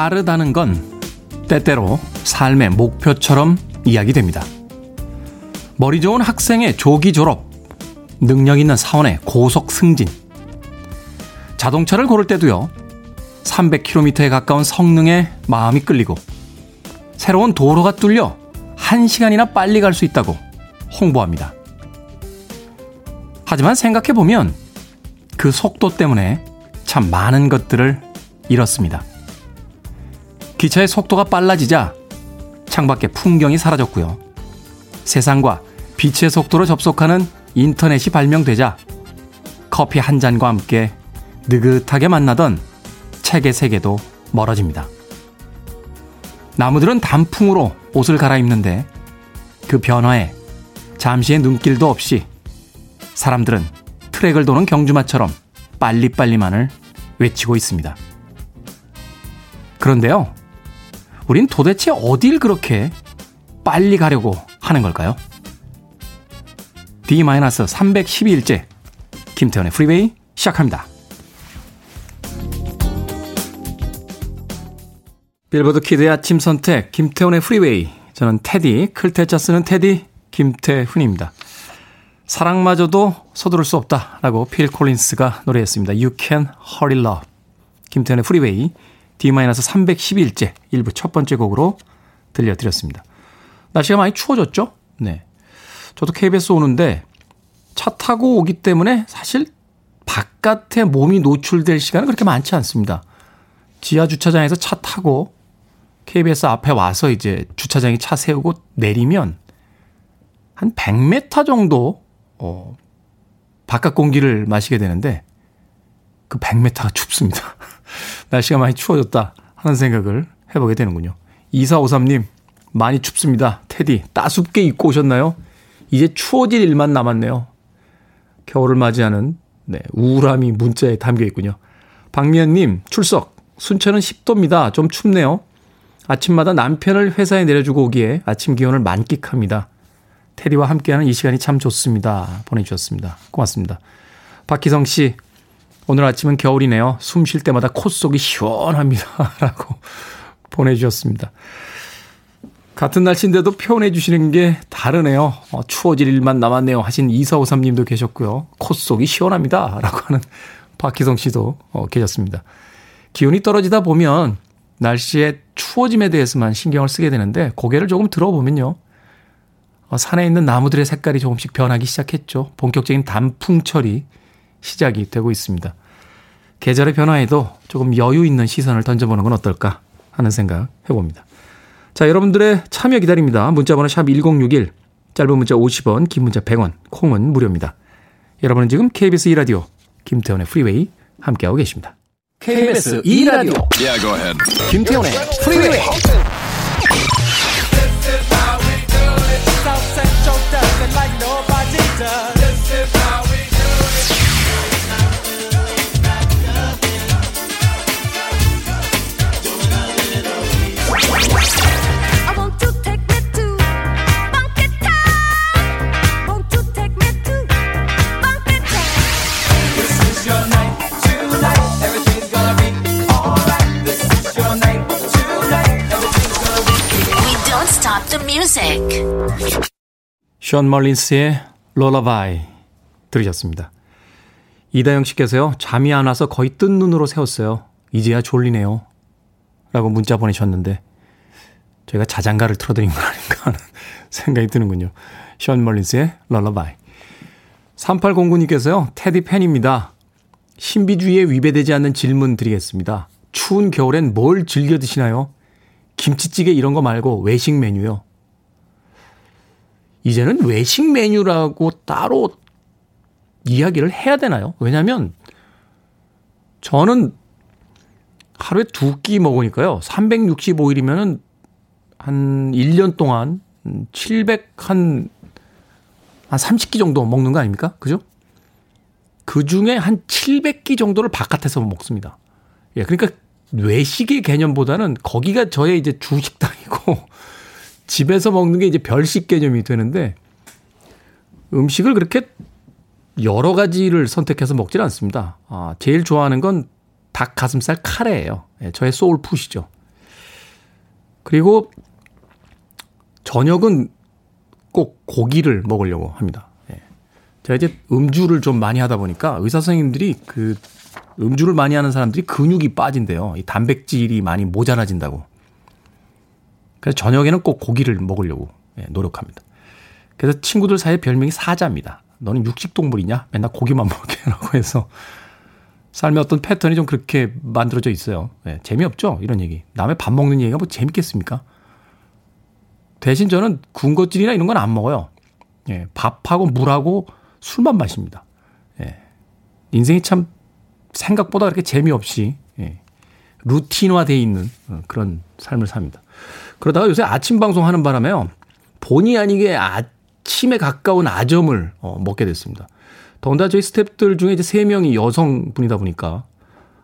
빠르다는 건 때때로 삶의 목표처럼 이야기됩니다. 머리 좋은 학생의 조기 졸업, 능력 있는 사원의 고속 승진. 자동차를 고를 때도요, 300km에 가까운 성능에 마음이 끌리고, 새로운 도로가 뚫려 1시간이나 빨리 갈 수 있다고 홍보합니다. 하지만 생각해보면 그 속도 때문에 참 많은 것들을 잃었습니다. 기차의 속도가 빨라지자 창밖의 풍경이 사라졌고요. 세상과 빛의 속도로 접속하는 인터넷이 발명되자 커피 한 잔과 함께 느긋하게 만나던 책의 세계도 멀어집니다. 나무들은 단풍으로 옷을 갈아입는데 그 변화에 잠시의 눈길도 없이 사람들은 트랙을 도는 경주마처럼 빨리빨리만을 외치고 있습니다. 그런데요, 우린 도대체 어딜 그렇게 빨리 가려고 하는 걸까요? D-312일째 김태훈의 프리웨이 시작합니다. 빌보드 키드의 아침 선택 김태훈의 프리웨이 저는 테디 클 태 자 쓰는 테디 김태훈입니다. 사랑마저도 서두를 수 없다라고 필 콜린스가 노래했습니다. You can hurry love 김태훈의 프리웨이 D-311째 일부 첫 번째 곡으로 들려드렸습니다. 날씨가 많이 추워졌죠? 네. 저도 KBS 오는데 차 타고 오기 때문에 사실 바깥에 몸이 노출될 시간은 그렇게 많지 않습니다. 지하 주차장에서 차 타고 KBS 앞에 와서 이제 주차장에 차 세우고 내리면 한 100m 정도 어 바깥 공기를 마시게 되는데 그 100m가 춥습니다. 날씨가 많이 추워졌다 하는 생각을 해보게 되는군요. 2453님, 많이 춥습니다. 테디, 따숩게 입고 오셨나요? 이제 추워질 일만 남았네요. 겨울을 맞이하는 네, 우울함이 문자에 담겨 있군요. 박미연님, 출석. 순천은 10도입니다. 좀 춥네요. 아침마다 남편을 회사에 내려주고 오기에 아침 기온을 만끽합니다. 테디와 함께하는 이 시간이 참 좋습니다. 보내주셨습니다. 고맙습니다. 박희성 씨, 오늘 아침은 겨울이네요. 숨 쉴 때마다 콧속이 시원합니다. 라고 보내주셨습니다. 같은 날씨인데도 표현해 주시는 게 다르네요. 어, 추워질 일만 남았네요. 하신 2453님도 계셨고요. 콧속이 시원합니다. 라고 하는 박희성 씨도 어, 계셨습니다. 기온이 떨어지다 보면 날씨의 추워짐에 대해서만 신경을 쓰게 되는데 고개를 조금 들어보면요. 어, 산에 있는 나무들의 색깔이 조금씩 변하기 시작했죠. 본격적인 단풍철이 시작이 되고 있습니다. 계절의 변화에도 조금 여유 있는 시선을 던져보는 건 어떨까 하는 생각 해봅니다. 자, 여러분들의 참여 기다립니다. 문자번호 샵 1061, 짧은 문자 50원, 긴 문자 100원, 콩은 무료입니다. 여러분은 지금 KBS 2라디오 김태원의 프리웨이 함께하고 계십니다. KBS 2라디오 yeah, 김태원의 프리웨이 music. 션 멀린스의 Lullaby 들으셨습니다. 이다영 씨께서요. 잠이 안 와서 거의 뜬 눈으로 세웠어요. 이제야 졸리네요. 라고 문자 보내셨는데 저희가 자장가를 틀어드린 건 아닌가 하는 생각이 드는군요. 션 멀린스의 Lullaby. 3809님께서요. 테디 팬입니다. 신비주의에 위배되지 않는 질문 드리겠습니다. 추운 겨울엔 뭘 즐겨 드시나요? 김치찌개 이런 거 말고 외식 메뉴요. 이제는 외식 메뉴라고 따로 이야기를 해야 되나요? 왜냐면 저는 하루에 두 끼 먹으니까요. 365일이면은 한 1년 동안 700 한, 한 30끼 정도 먹는 거 아닙니까? 그죠? 그 중에 한 700끼 정도를 바깥에서 먹습니다. 예, 그러니까 외식의 개념보다는 거기가 저의 이제 주식당이고 집에서 먹는 게 이제 별식 개념이 되는데 음식을 그렇게 여러 가지를 선택해서 먹지는 않습니다. 아, 제일 좋아하는 건 닭 가슴살 카레예요. 예, 저의 소울 푸시죠. 그리고 저녁은 꼭 고기를 먹으려고 합니다. 예. 제가 이제 음주를 좀 많이 하다 보니까 의사 선생님들이 그 음주를 많이 하는 사람들이 근육이 빠진대요. 이 단백질이 많이 모자라진다고. 그래서 저녁에는 꼭 고기를 먹으려고 예, 노력합니다. 그래서 친구들 사이에 별명이 사자입니다. 너는 육식 동물이냐? 맨날 고기만 먹게라고 해서 삶의 어떤 패턴이 좀 그렇게 만들어져 있어요. 예, 재미없죠? 이런 얘기. 남의 밥 먹는 얘기가 뭐 재밌겠습니까? 대신 저는 군것질이나 이런 건 안 먹어요. 예, 밥하고 물하고 술만 마십니다. 예, 인생이 참 생각보다 그렇게 재미없이 예, 루틴화되어 있는 어, 그런 삶을 삽니다. 그러다가 요새 아침 방송 하는 바람에요. 본의 아니게 아침에 가까운 아점을 어, 먹게 됐습니다. 더군다나 저희 스탭들 중에 이제 세 명이 여성분이다 보니까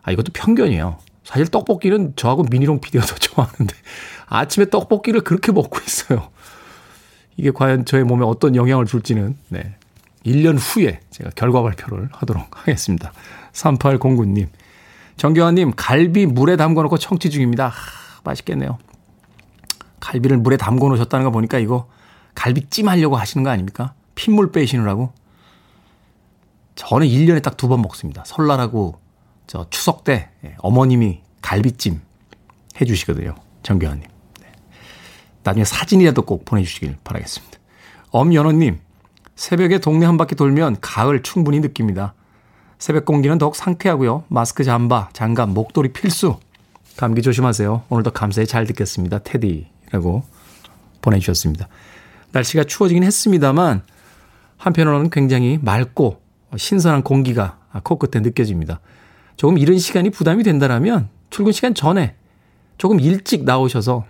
아 이것도 편견이에요. 사실 떡볶이는 저하고 미니롱 PD가 더 좋아하는데 아침에 떡볶이를 그렇게 먹고 있어요. 이게 과연 저의 몸에 어떤 영향을 줄지는 네. 1년 후에 제가 결과 발표를 하도록 하겠습니다. 3809님. 정교환님, 갈비 물에 담궈 놓고 청취 중입니다. 하, 맛있겠네요. 갈비를 물에 담궈 놓으셨다는 거 보니까 이거 갈비찜 하려고 하시는 거 아닙니까? 핏물 빼시느라고. 저는 1년에 딱 두 번 먹습니다. 설날하고 저 추석 때 예, 어머님이 갈비찜 해주시거든요. 정교환님. 네. 나중에 사진이라도 꼭 보내주시길 바라겠습니다. 엄연호님, 새벽에 동네 한 바퀴 돌면 가을 충분히 느낍니다. 새벽 공기는 더욱 상쾌하고요. 마스크 잠바, 장갑, 목도리 필수. 감기 조심하세요. 오늘도 감사히 잘 듣겠습니다. 테디라고 보내주셨습니다. 날씨가 추워지긴 했습니다만 한편으로는 굉장히 맑고 신선한 공기가 코끝에 느껴집니다. 조금 이른 시간이 부담이 된다면 출근 시간 전에 조금 일찍 나오셔서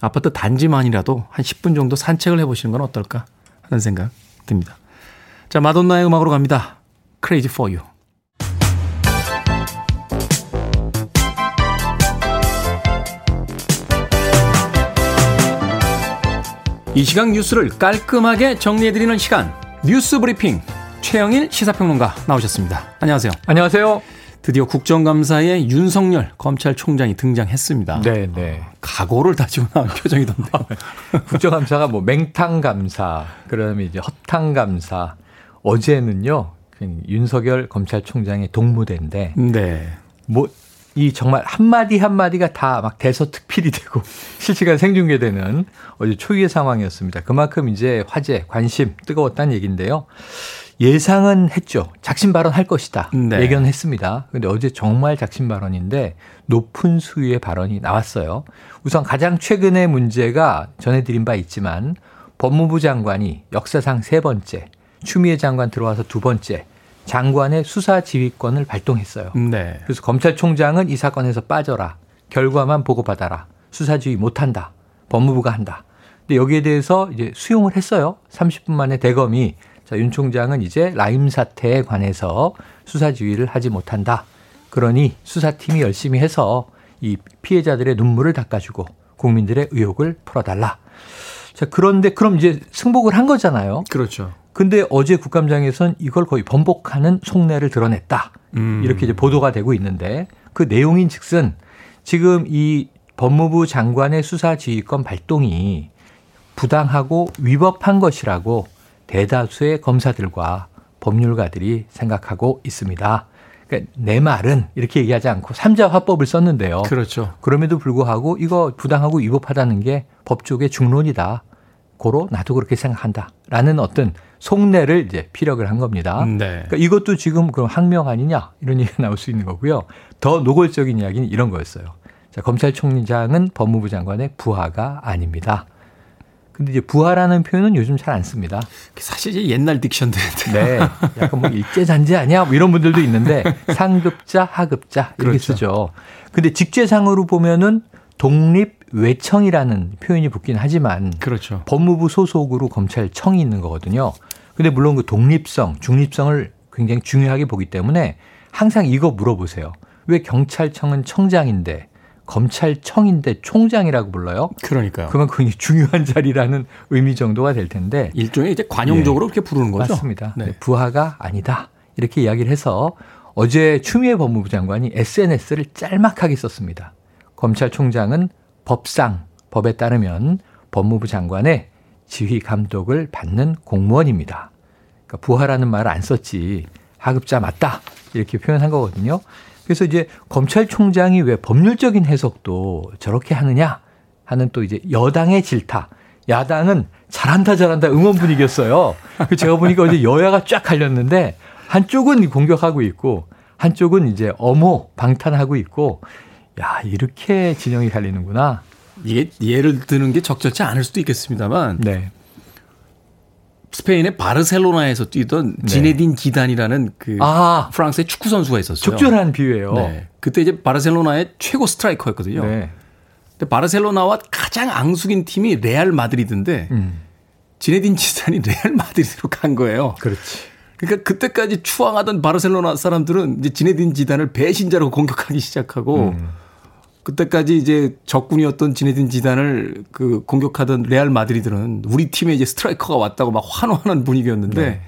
아파트 단지만이라도 한 10분 정도 산책을 해보시는 건 어떨까 하는 생각 듭니다. 자, 마돈나의 음악으로 갑니다. Crazy for You. 이 시간 뉴스를 깔끔하게 정리해드리는 시간 뉴스 브리핑 최영일 시사평론가 나오셨습니다. 안녕하세요. 안녕하세요. 드디어 국정감사에 윤석열 검찰총장이 등장했습니다. 네, 네. 각오를 다지고 나온 표정이던데. 국정감사가 뭐 맹탕감사, 그다음에 이제 허탕감사. 어제는요, 그 윤석열 검찰총장의 동무대인데, 네. 뭐, 이 정말 한마디 한마디가 다 막 대서특필이 되고 실시간 생중계되는 어제 초유의 상황이었습니다. 그만큼 이제 화제, 관심 뜨거웠다는 얘기인데요. 예상은 했죠. 작심 발언 할 것이다. 네. 예견했습니다. 근데 어제 정말 작심 발언인데 높은 수위의 발언이 나왔어요. 우선 가장 최근의 문제가 전해드린 바 있지만 법무부 장관이 역사상 세 번째, 추미애 장관 들어와서 두 번째 장관의 수사 지휘권을 발동했어요. 네. 그래서 검찰총장은 이 사건에서 빠져라. 결과만 보고받아라. 수사 지휘 못한다. 법무부가 한다. 근데 여기에 대해서 이제 수용을 했어요. 30분 만에 대검이 자, 윤 총장은 이제 라임 사태에 관해서 수사 지휘를 하지 못한다. 그러니 수사팀이 열심히 해서 이 피해자들의 눈물을 닦아주고 국민들의 의혹을 풀어달라. 자, 그런데 그럼 이제 승복을 한 거잖아요. 그렇죠. 근데 어제 국감장에선 이걸 거의 번복하는 속내를 드러냈다. 음. 이렇게 이제 보도가 되고 있는데 그 내용인 즉슨 지금 이 법무부 장관의 수사 지휘권 발동이 부당하고 위법한 것이라고 대다수의 검사들과 법률가들이 생각하고 있습니다. 그러니까 내 말은 이렇게 얘기하지 않고 삼자 화법을 썼는데요. 그렇죠. 그럼에도 불구하고 이거 부당하고 위법하다는 게 법조계 중론이다. 고로 나도 그렇게 생각한다. 라는 어떤 속내를 이제 피력을 한 겁니다. 네. 그러니까 이것도 지금 그럼 항명 아니냐 이런 얘기가 나올 수 있는 거고요. 더 노골적인 이야기는 이런 거였어요. 자, 검찰총장은 법무부 장관의 부하가 아닙니다. 근데 이제 부하라는 표현은 요즘 잘 안 씁니다. 사실 이제 옛날 딕션들인데. 네. 약간 뭐 일제잔재 아니야? 뭐 이런 분들도 있는데 상급자, 하급자 이렇게 그렇죠. 쓰죠. 근데 직제상으로 보면은 독립 외청이라는 표현이 붙긴 하지만 그렇죠. 법무부 소속으로 검찰청이 있는 거거든요. 근데 물론 그 독립성, 중립성을 굉장히 중요하게 보기 때문에 항상 이거 물어보세요. 왜 경찰청은 청장인데 검찰청인데 총장이라고 불러요. 그러니까요. 그만큼 중요한 자리라는 의미 정도가 될 텐데 일종의 이제 관용적으로 예. 그렇게 부르는 거죠. 맞습니다. 네. 부하가 아니다 이렇게 이야기를 해서 어제 추미애 법무부 장관이 SNS를 짤막하게 썼습니다. 검찰총장은 법상 법에 따르면 법무부 장관의 지휘 감독을 받는 공무원입니다. 그러니까 부하라는 말을 안 썼지 하급자 맞다 이렇게 표현한 거거든요. 그래서 이제 검찰총장이 왜 법률적인 해석도 저렇게 하느냐 하는 또 이제 여당의 질타. 야당은 잘한다 잘한다 응원 분위기였어요. 제가 보니까 어제 여야가 쫙 갈렸는데 한쪽은 공격하고 있고 한쪽은 이제 어모 방탄하고 있고 야 이렇게 진영이 갈리는구나. 이게 예를 드는 게 적절치 않을 수도 있겠습니다만 네. 스페인의 바르셀로나에서 뛰던 네. 지네딘 지단이라는 그 아, 프랑스의 축구 선수가 있었어요. 적절한 비유예요. 네. 그때 이제 바르셀로나의 최고 스트라이커였거든요. 네. 근데 바르셀로나와 가장 앙숙인 팀이 레알 마드리드인데 음. 지네딘 지단이 레알 마드리드로 간 거예요. 그렇지. 그러니까 그때까지 추앙하던 바르셀로나 사람들은 이제 지네딘 지단을 배신자로 공격하기 시작하고 음. 그때까지 이제 적군이었던 지네딘 지단을 그 공격하던 레알 마드리드는 우리 팀에 이제 스트라이커가 왔다고 막 환호하는 분위기였는데 네.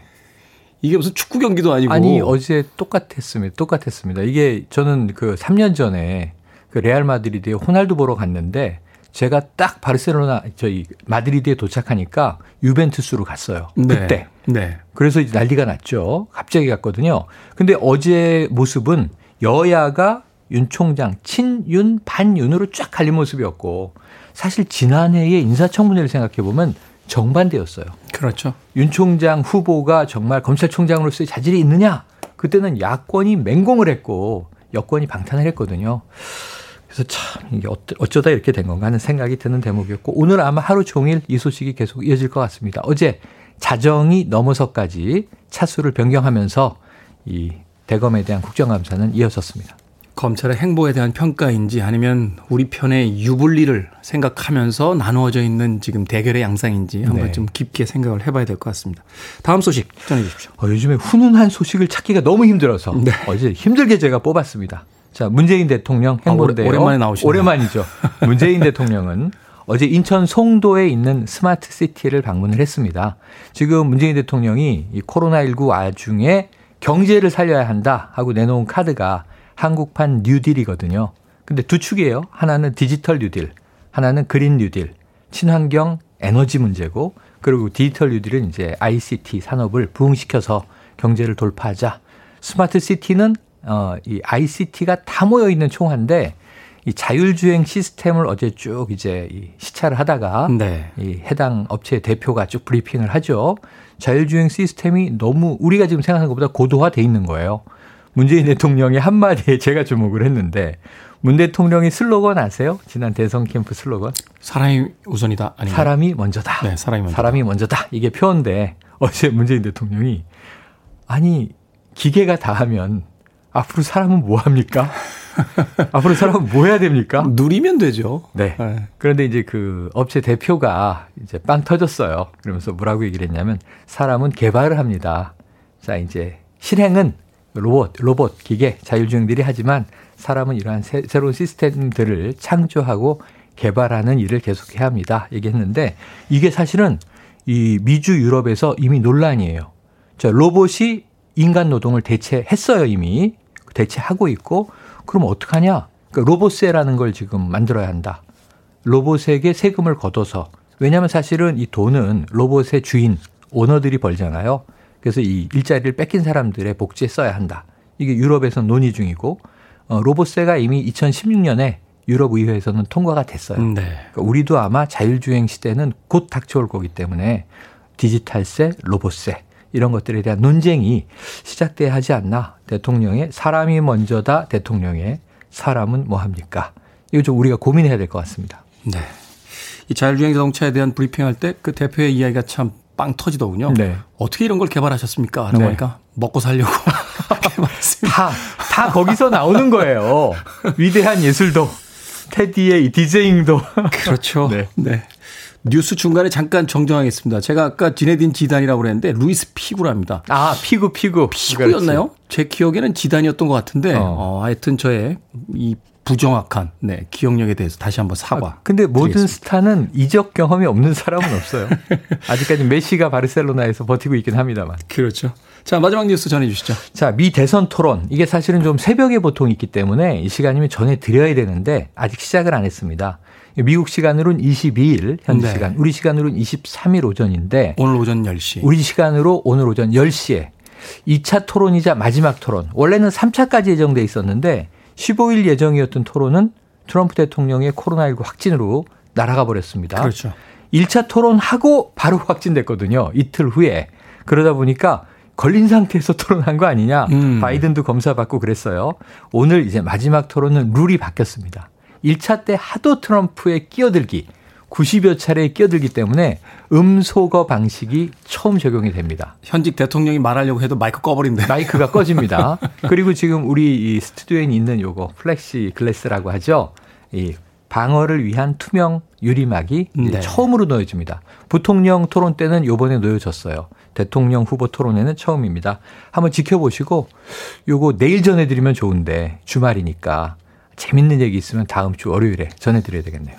이게 무슨 축구 경기도 아니고 아니 어제 똑같았습니다. 똑같았습니다. 이게 저는 그 3년 전에 그 레알 마드리드에 호날두 보러 갔는데 제가 딱 바르셀로나 저희 마드리드에 도착하니까 유벤투스로 갔어요. 네. 그때. 네. 그래서 이제 난리가 났죠. 갑자기 갔거든요. 근데 어제 모습은 여야가 윤 총장 친윤 반윤으로 쫙 갈린 모습이었고 사실 지난해의 인사청문회를 생각해 보면 정반대였어요. 그렇죠. 윤 총장 후보가 정말 검찰총장으로서의 자질이 있느냐? 그때는 야권이 맹공을 했고 여권이 방탄을 했거든요. 그래서 참 이게 어쩌다 이렇게 된 건가 하는 생각이 드는 대목이었고 오늘 아마 하루 종일 이 소식이 계속 이어질 것 같습니다. 어제 자정이 넘어서까지 차수를 변경하면서 이 대검에 대한 국정감사는 이어졌습니다. 검찰의 행보에 대한 평가인지 아니면 우리 편의 유불리를 생각하면서 나누어져 있는 지금 대결의 양상인지 한번 네. 좀 깊게 생각을 해봐야 될 것 같습니다. 다음 소식 전해 주십시오. 어, 요즘에 훈훈한 소식을 찾기가 너무 힘들어서 네. 어제 힘들게 제가 뽑았습니다. 자, 문재인 대통령 행보인데요. 아, 오랜만에 나오시네요. 오랜만이죠. 문재인 대통령은 어제 인천 송도에 있는 스마트 시티를 방문을 했습니다. 지금 문재인 대통령이 이 코로나19 와중에 경제를 살려야 한다 하고 내놓은 카드가 한국판 뉴딜이거든요. 근데 두 축이에요. 하나는 디지털 뉴딜, 하나는 그린 뉴딜, 친환경 에너지 문제고, 그리고 디지털 뉴딜은 이제 ICT 산업을 부흥시켜서 경제를 돌파하자. 스마트 시티는 어, 이 ICT가 다 모여 있는 총화인데 이 자율주행 시스템을 어제 쭉 이제 이 시찰을 하다가 네. 이 해당 업체 대표가 쭉 브리핑을 하죠. 자율주행 시스템이 너무 우리가 지금 생각하는 것보다 고도화돼 있는 거예요. 문재인 대통령의 한마디에 제가 주목을 했는데 문 대통령이 슬로건 아세요? 지난 대선 캠프 슬로건? 사람이 우선이다. 아닌가요? 사람이 먼저다. 네, 사람이 먼저다. 사람이 먼저다. 이게 표인데 어제 문재인 대통령이 아니 기계가 다 하면 앞으로 사람은 뭐 합니까? 앞으로 사람은 뭐 해야 됩니까? 누리면 되죠. 네. 네. 그런데 이제 그 업체 대표가 이제 빵 터졌어요. 그러면서 뭐라고 얘기를 했냐면 사람은 개발을 합니다. 자, 이제 실행은 로봇, 로봇, 기계, 자율주행들이 하지만 사람은 이러한 새, 새로운 시스템들을 창조하고 개발하는 일을 계속해야 합니다. 얘기했는데 이게 사실은 이 미주 유럽에서 이미 논란이에요. 자, 로봇이 인간 노동을 대체했어요, 이미. 대체하고 있고 그럼 어떡하냐? 그러니까 로봇세라는 걸 지금 만들어야 한다. 로봇에게 세금을 걷어서 왜냐하면 사실은 이 돈은 로봇의 주인 오너들이 벌잖아요. 그래서 이 일자리를 뺏긴 사람들의 복지에 써야 한다. 이게 유럽에서 논의 중이고 어, 로봇세가 이미 2016년에 유럽 의회에서는 통과가 됐어요. 네. 그러니까 우리도 아마 자율주행 시대는 곧 닥쳐올 거기 때문에 디지털세, 로봇세 이런 것들에 대한 논쟁이 시작돼야 하지 않나. 대통령의 사람이 먼저다. 대통령의 사람은 뭐 합니까? 이거 좀 우리가 고민해야 될 것 같습니다. 네. 이 자율주행 자동차에 대한 브리핑할 때 그 대표의 이야기가 참 빵 터지더군요. 네. 어떻게 이런 걸 개발하셨습니까? 라고 네. 하니까 먹고 살려고 다, 다 거기서 나오는 거예요. 위대한 예술도, 테디의 이 디제잉도. 그렇죠. 네. 네. 뉴스 중간에 잠깐 정정하겠습니다. 제가 아까 지네딘 지단이라고 그랬는데 루이스 피구랍니다. 아, 피구, 피구. 피구였나요? 그렇지. 제 기억에는 지단이었던 것 같은데, 어. 어 하여튼 저의 이 부정확한 네, 기억력에 대해서 다시 한번 사과. 아, 근데 모든 드리겠습니다. 스타는 이적 경험이 없는 사람은 없어요. 아직까지 메시가 바르셀로나에서 버티고 있긴 합니다만. 그렇죠. 자, 마지막 뉴스 전해 주시죠. 자, 미 대선 토론. 이게 사실은 좀 새벽에 보통 있기 때문에 이 시간이면 전해 드려야 되는데 아직 시작을 안 했습니다. 미국 시간으로는 22일 현지 네. 시간, 우리 시간으로는 23일 오전인데 오늘 오전 10시. 우리 시간으로 오늘 오전 10시에 2차 토론이자 마지막 토론. 원래는 3차까지 예정돼 있었는데 15일 예정이었던 토론은 트럼프 대통령의 코로나19 확진으로 날아가 버렸습니다. 그렇죠. 1차 토론하고 바로 확진됐거든요. 이틀 후에. 그러다 보니까 걸린 상태에서 토론한 거 아니냐. 음. 바이든도 검사 받고 그랬어요. 오늘 이제 마지막 토론은 룰이 바뀌었습니다. 1차 때 하도 트럼프의 끼어들기, 90여 차례 끼어들기 때문에 음소거 방식이 처음 적용이 됩니다. 현직 대통령이 말하려고 해도 마이크 꺼버린대. 마이크가 꺼집니다. 그리고 지금 우리 이 스튜디오에 있는 요거 plexiglass라고 하죠. 이 방어를 위한 투명 유리막이 네. 처음으로 놓여집니다. 부통령 토론 때는 요번에 놓여졌어요. 대통령 후보 토론회는 처음입니다. 한번 지켜보시고 요거 내일 전해드리면 좋은데 주말이니까 재밌는 얘기 있으면 다음 주 월요일에 전해드려야 되겠네요.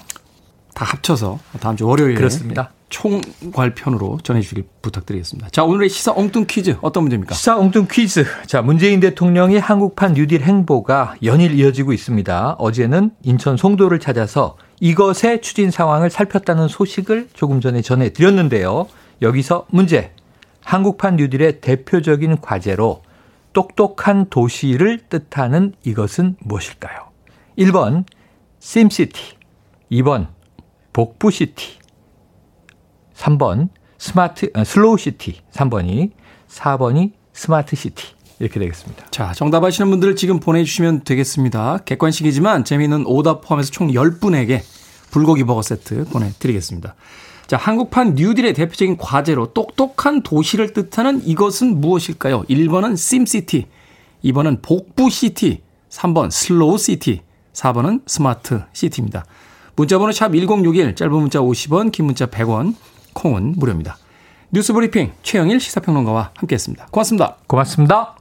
다 합쳐서 다음 주 월요일에 그렇습니다. 총괄편으로 전해주길 부탁드리겠습니다. 자, 오늘의 시사 엉뚱 퀴즈 어떤 문제입니까? 시사 엉뚱 퀴즈. 자, 문재인 대통령이 한국판 뉴딜 행보가 연일 이어지고 있습니다. 어제는 인천 송도를 찾아서 이것의 추진 상황을 살폈다는 소식을 조금 전에 전해드렸는데요. 여기서 문제. 한국판 뉴딜의 대표적인 과제로 똑똑한 도시를 뜻하는 이것은 무엇일까요? 1번 심시티, 2번 복부 CT, 3번 스마트 아, 슬로우시티 3번이 4번이 스마트시티 이렇게 되겠습니다. 자, 정답 아시는 분들 지금 보내주시면 되겠습니다. 객관식이지만 재미있는 오답 포함해서 총 10분에게 불고기 버거 세트 보내드리겠습니다. 자, 한국판 뉴딜의 대표적인 과제로 똑똑한 도시를 뜻하는 이것은 무엇일까요? 1번은 심시티, 2번은 복부 CT, 3번 슬로우시티, 4번은 스마트시티입니다. 문자번호 샵 1061, 짧은 문자 50원, 긴 문자 100원, 콩은 무료입니다. 뉴스 브리핑 최영일 시사평론가와 함께했습니다. 고맙습니다. 고맙습니다.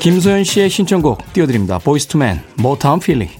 김소연 씨의 신청곡 띄워드립니다. 보이스 투맨, 모타운 필리.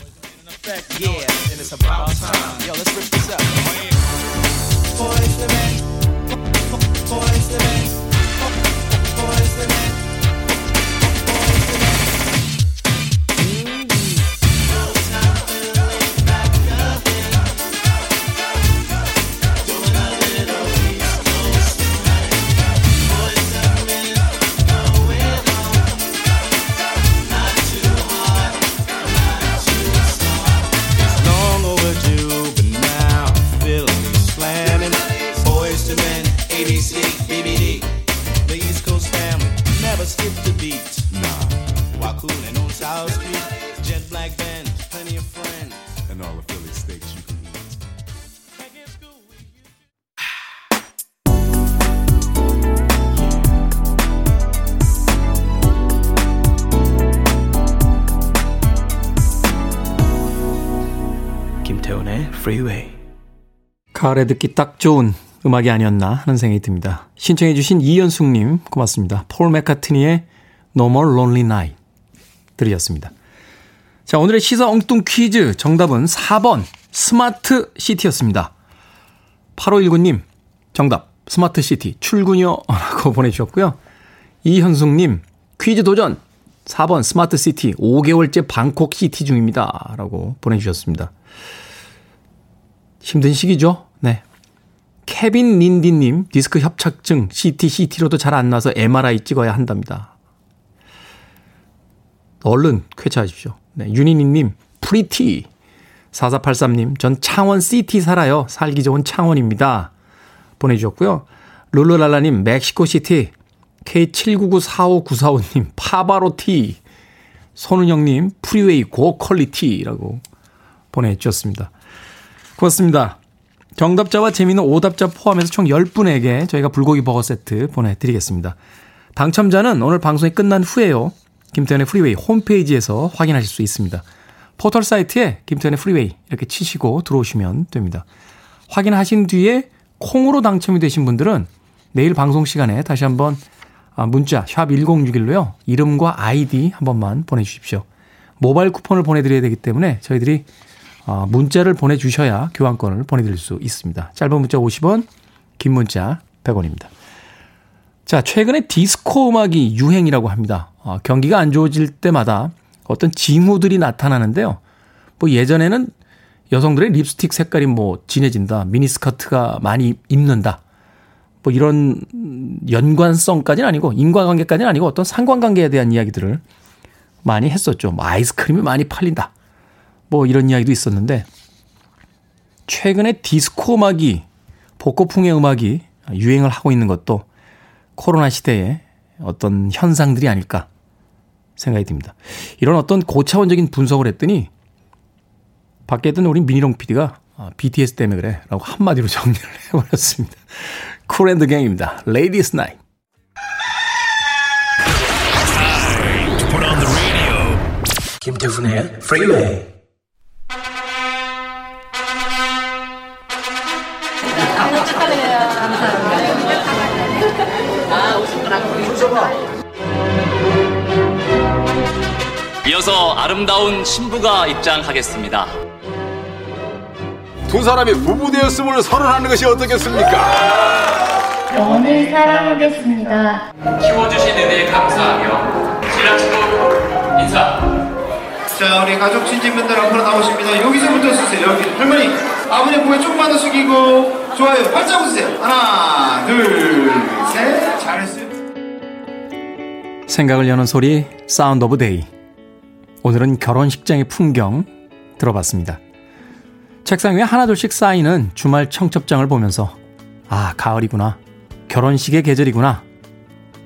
Freeway. 가을에 듣기 딱 좋은 음악이 아니었나 하는 생각이 듭니다. 신청해 주신 이현숙님 고맙습니다. 폴 맥카트니의 No More Lonely Nights 들으셨습니다. 자 오늘의 시사 엉뚱 퀴즈 정답은 4번 스마트 시티였습니다. 8519님 정답 스마트 시티 출근요 라고 보내주셨고요. 이현숙님 퀴즈 도전 4번 스마트 시티 5개월째 방콕 시티 중입니다. 라고 보내주셨습니다. 힘든 시기죠. 네. 케빈 린디님, 디스크 협착증, CT, CT로도 잘 안 나서 MRI 찍어야 한답니다. 얼른 쾌차하십시오. 네. 윤희니님, pretty. 4483님, 전 창원 시티 살아요. 살기 좋은 창원입니다. 보내주셨고요. 룰루랄라님, 멕시코 시티. K79945945님, 파바로티. 손은영님, 프리웨이 고 quality라고 보내주셨습니다. 고맙습니다. 정답자와 재미있는 오답자 포함해서 총 10분에게 저희가 불고기 버거 세트 보내드리겠습니다. 당첨자는 오늘 방송이 끝난 후에요. 김태훈의 Freeway 홈페이지에서 확인하실 수 있습니다. 포털 사이트에 김태훈의 Freeway 이렇게 치시고 들어오시면 됩니다. 확인하신 뒤에 콩으로 당첨이 되신 분들은 내일 방송 시간에 다시 한번 아, 문자 샵 1061로요. 이름과 아이디 한 번만 보내주십시오. 모바일 쿠폰을 보내드려야 되기 때문에 저희들이 어, 문자를 보내주셔야 교환권을 보내드릴 수 있습니다. 짧은 문자 50원, 긴 문자 100원입니다. 자, 최근에 디스코 음악이 유행이라고 합니다. 어, 경기가 안 좋아질 때마다 어떤 징후들이 나타나는데요. 뭐 예전에는 여성들의 립스틱 색깔이 뭐 진해진다, 미니스커트가 많이 입는다, 뭐 이런 연관성까지는 아니고 인과관계까지는 아니고 어떤 상관관계에 대한 이야기들을 많이 했었죠. 뭐 아이스크림이 많이 팔린다. 뭐 이런 이야기도 있었는데 최근에 디스코 음악이 복고풍의 음악이 유행을 하고 있는 것도 코로나 시대에 어떤 현상들이 아닐까 생각이 듭니다. 이런 어떤 고차원적인 분석을 했더니 밖에 있던 우리 미니롱 PD가 BTS 때문에 그래 라고 한마디로 정리를 해버렸습니다. Kool & The Gang입니다. Ladies Night. 김태훈의 프리웨이 아름다운 신부가 입장하겠습니다. 두 사람이 부부 되었음을 선언하는 것이 어떻겠습니까? 영원히 사랑하겠습니다. 키워주신 은혜에 감사하며 신랑 신부 인사. 자 우리 가족 친지분들 앞으로 나오십니다. 여기서부터 쓰세요. 여기 할머니 아버님 고개 조금만 더 숙이고 좋아요. 활짝 웃으세요. 하나 둘셋 잘했어요. 생각을 여는 소리 Sound of Day 오늘은 결혼식장의 풍경 들어봤습니다. 책상 위에 하나둘씩 쌓이는 주말 청첩장을 보면서 아 가을이구나 결혼식의 계절이구나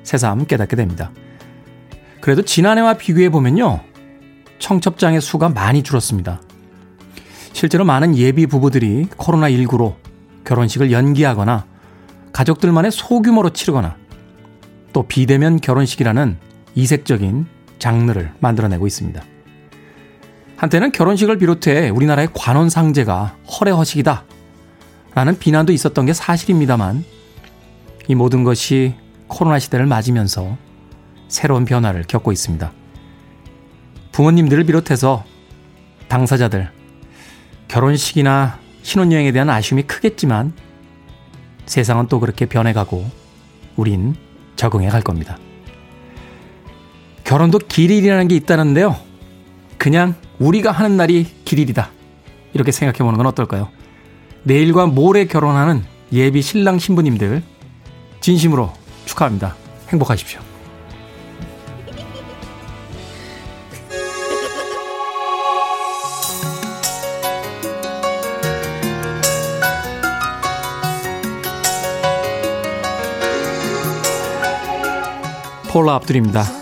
새삼 깨닫게 됩니다. 그래도 지난해와 비교해 보면요 청첩장의 수가 많이 줄었습니다. 실제로 많은 예비 부부들이 코로나19로 결혼식을 연기하거나 가족들만의 소규모로 치르거나 또 비대면 결혼식이라는 이색적인 장르를 만들어내고 있습니다. 한때는 결혼식을 비롯해 우리나라의 관원상제가 허례허식이다 라는 비난도 있었던 게 사실입니다만 이 모든 것이 코로나 시대를 맞으면서 새로운 변화를 겪고 있습니다. 부모님들을 비롯해서 당사자들, 결혼식이나 신혼여행에 대한 아쉬움이 크겠지만 세상은 또 그렇게 변해가고 우린 적응해 갈 겁니다. 결혼도 길일이라는 게 있다는데요. 그냥 우리가 하는 날이 길일이다. 이렇게 생각해 보는 건 어떨까요? 내일과 모레 결혼하는 예비 신랑 신부님들 진심으로 축하합니다. 행복하십시오. 폴라 압둘입니다.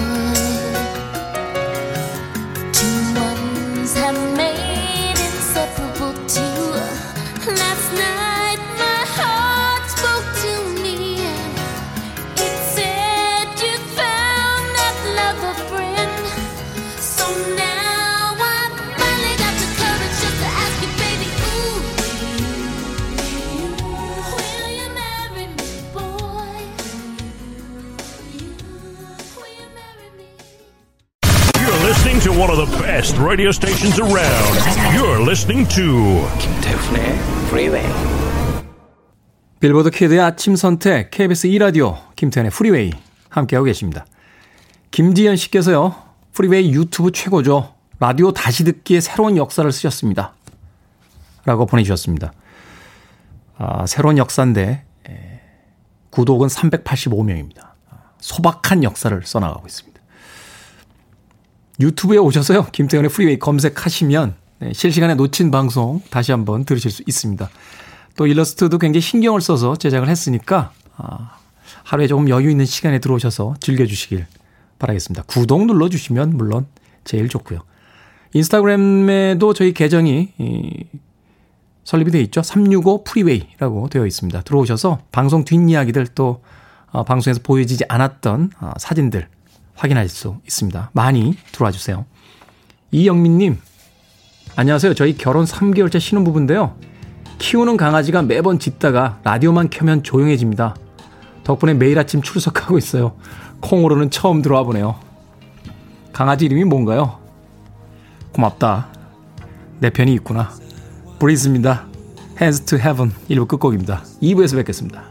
radio stations around. You're listening to 김태훈의 Freeway. 빌보드 키드의 아침 선택 KBS 2 라디오 김태훈의 Freeway 함께하고 계십니다. 김지현 씨께서요. Freeway 유튜브 최고죠. 라디오 다시 듣기에 새로운 역사를 쓰셨습니다. 라고 보내주셨습니다. 아, 새로운 역사인데 구독은 385명입니다. 소박한 역사를 써나가고 있습니다. 유튜브에 오셔서요. 김태훈의 Freeway 검색하시면 네, 실시간에 놓친 방송 다시 한번 들으실 수 있습니다. 또 일러스트도 굉장히 신경을 써서 제작을 했으니까 아, 하루에 조금 여유 있는 시간에 들어오셔서 즐겨주시길 바라겠습니다. 구독 눌러주시면 물론 제일 좋고요. 인스타그램에도 저희 계정이 이, 설립이 되어 있죠. 365 Freeway라고 되어 있습니다. 들어오셔서 방송 뒷이야기들 또 어, 방송에서 보여지지 않았던 어, 사진들 확인할 수 있습니다. 많이 들어와 주세요. 이영민님, 안녕하세요. 저희 결혼 3개월째 신혼부부인데요. 키우는 강아지가 매번 짖다가 라디오만 켜면 조용해집니다. 덕분에 매일 아침 출석하고 있어요. 콩으로는 처음 들어와 보네요. 강아지 이름이 뭔가요? 고맙다. 내 편이 있구나. 브리즈입니다. Hands to Heaven 1부 끝곡입니다. 2부에서 뵙겠습니다.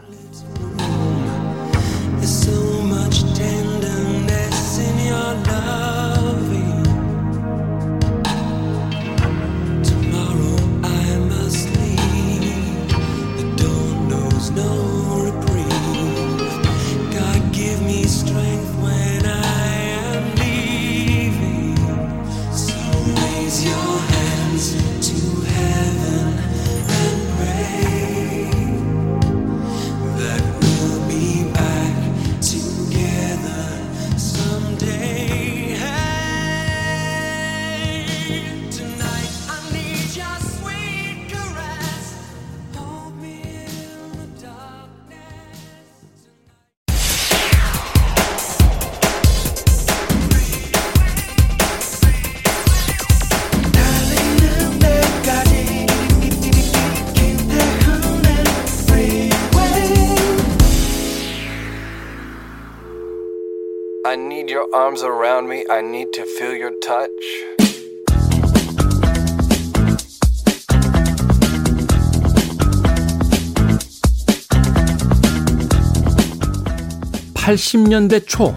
(80년대) 초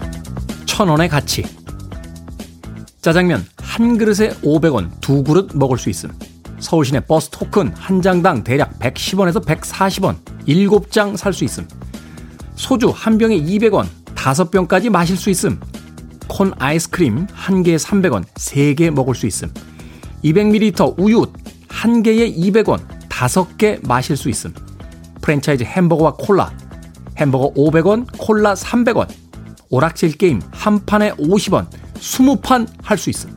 천원의 가치 짜장면 한 그릇에 500원 두 그릇 먹을 수 있음 서울 시내 버스 토큰 한 장당 대략 110원에서 140원 7장 살 수 있음 소주 한 병에 200원 다섯 병까지 마실 수 있음. 콘 아이스크림 한 개에 300원, 3개 먹을 수 있음. 200ml 우유 한 개에 200원, 5개 마실 수 있음. 프랜차이즈 햄버거와 콜라, 햄버거 500원, 콜라 300원. 오락실 게임 한 판에 50원, 20판 할 수 있음.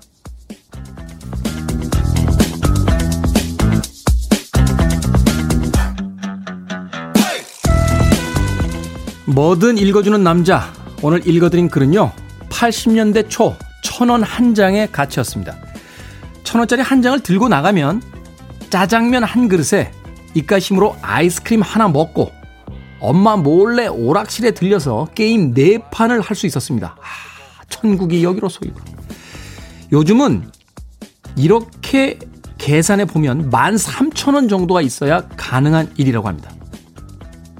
뭐든 읽어주는 남자. 오늘 읽어드린 글은요. 80년대 초 천 원 한 장의 가치였습니다. 천 원짜리 한 장을 들고 나가면 짜장면 한 그릇에 입가심으로 아이스크림 하나 먹고 엄마 몰래 오락실에 들려서 게임 네 판을 할 수 있었습니다. 아, 천국이 여기로 소이고. 요즘은 이렇게 계산해 보면 13,000원 정도가 있어야 가능한 일이라고 합니다.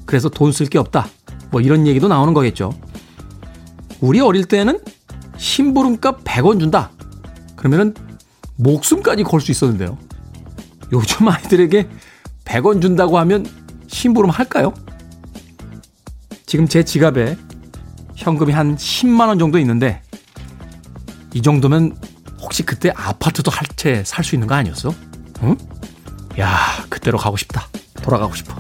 그래서 돈 쓸 게 없다. 뭐 이런 얘기도 나오는 거겠죠. 우리 어릴 때는 심부름값 100원 준다. 그러면은 목숨까지 걸 수 있었는데요. 요즘 아이들에게 100원 준다고 하면 심부름 할까요? 지금 제 지갑에 현금이 한 10만 원 정도 있는데 이 정도면 혹시 그때 아파트도 한 채 살 수 있는 거 아니었어? 응? 야, 그때로 가고 싶다. 돌아가고 싶어.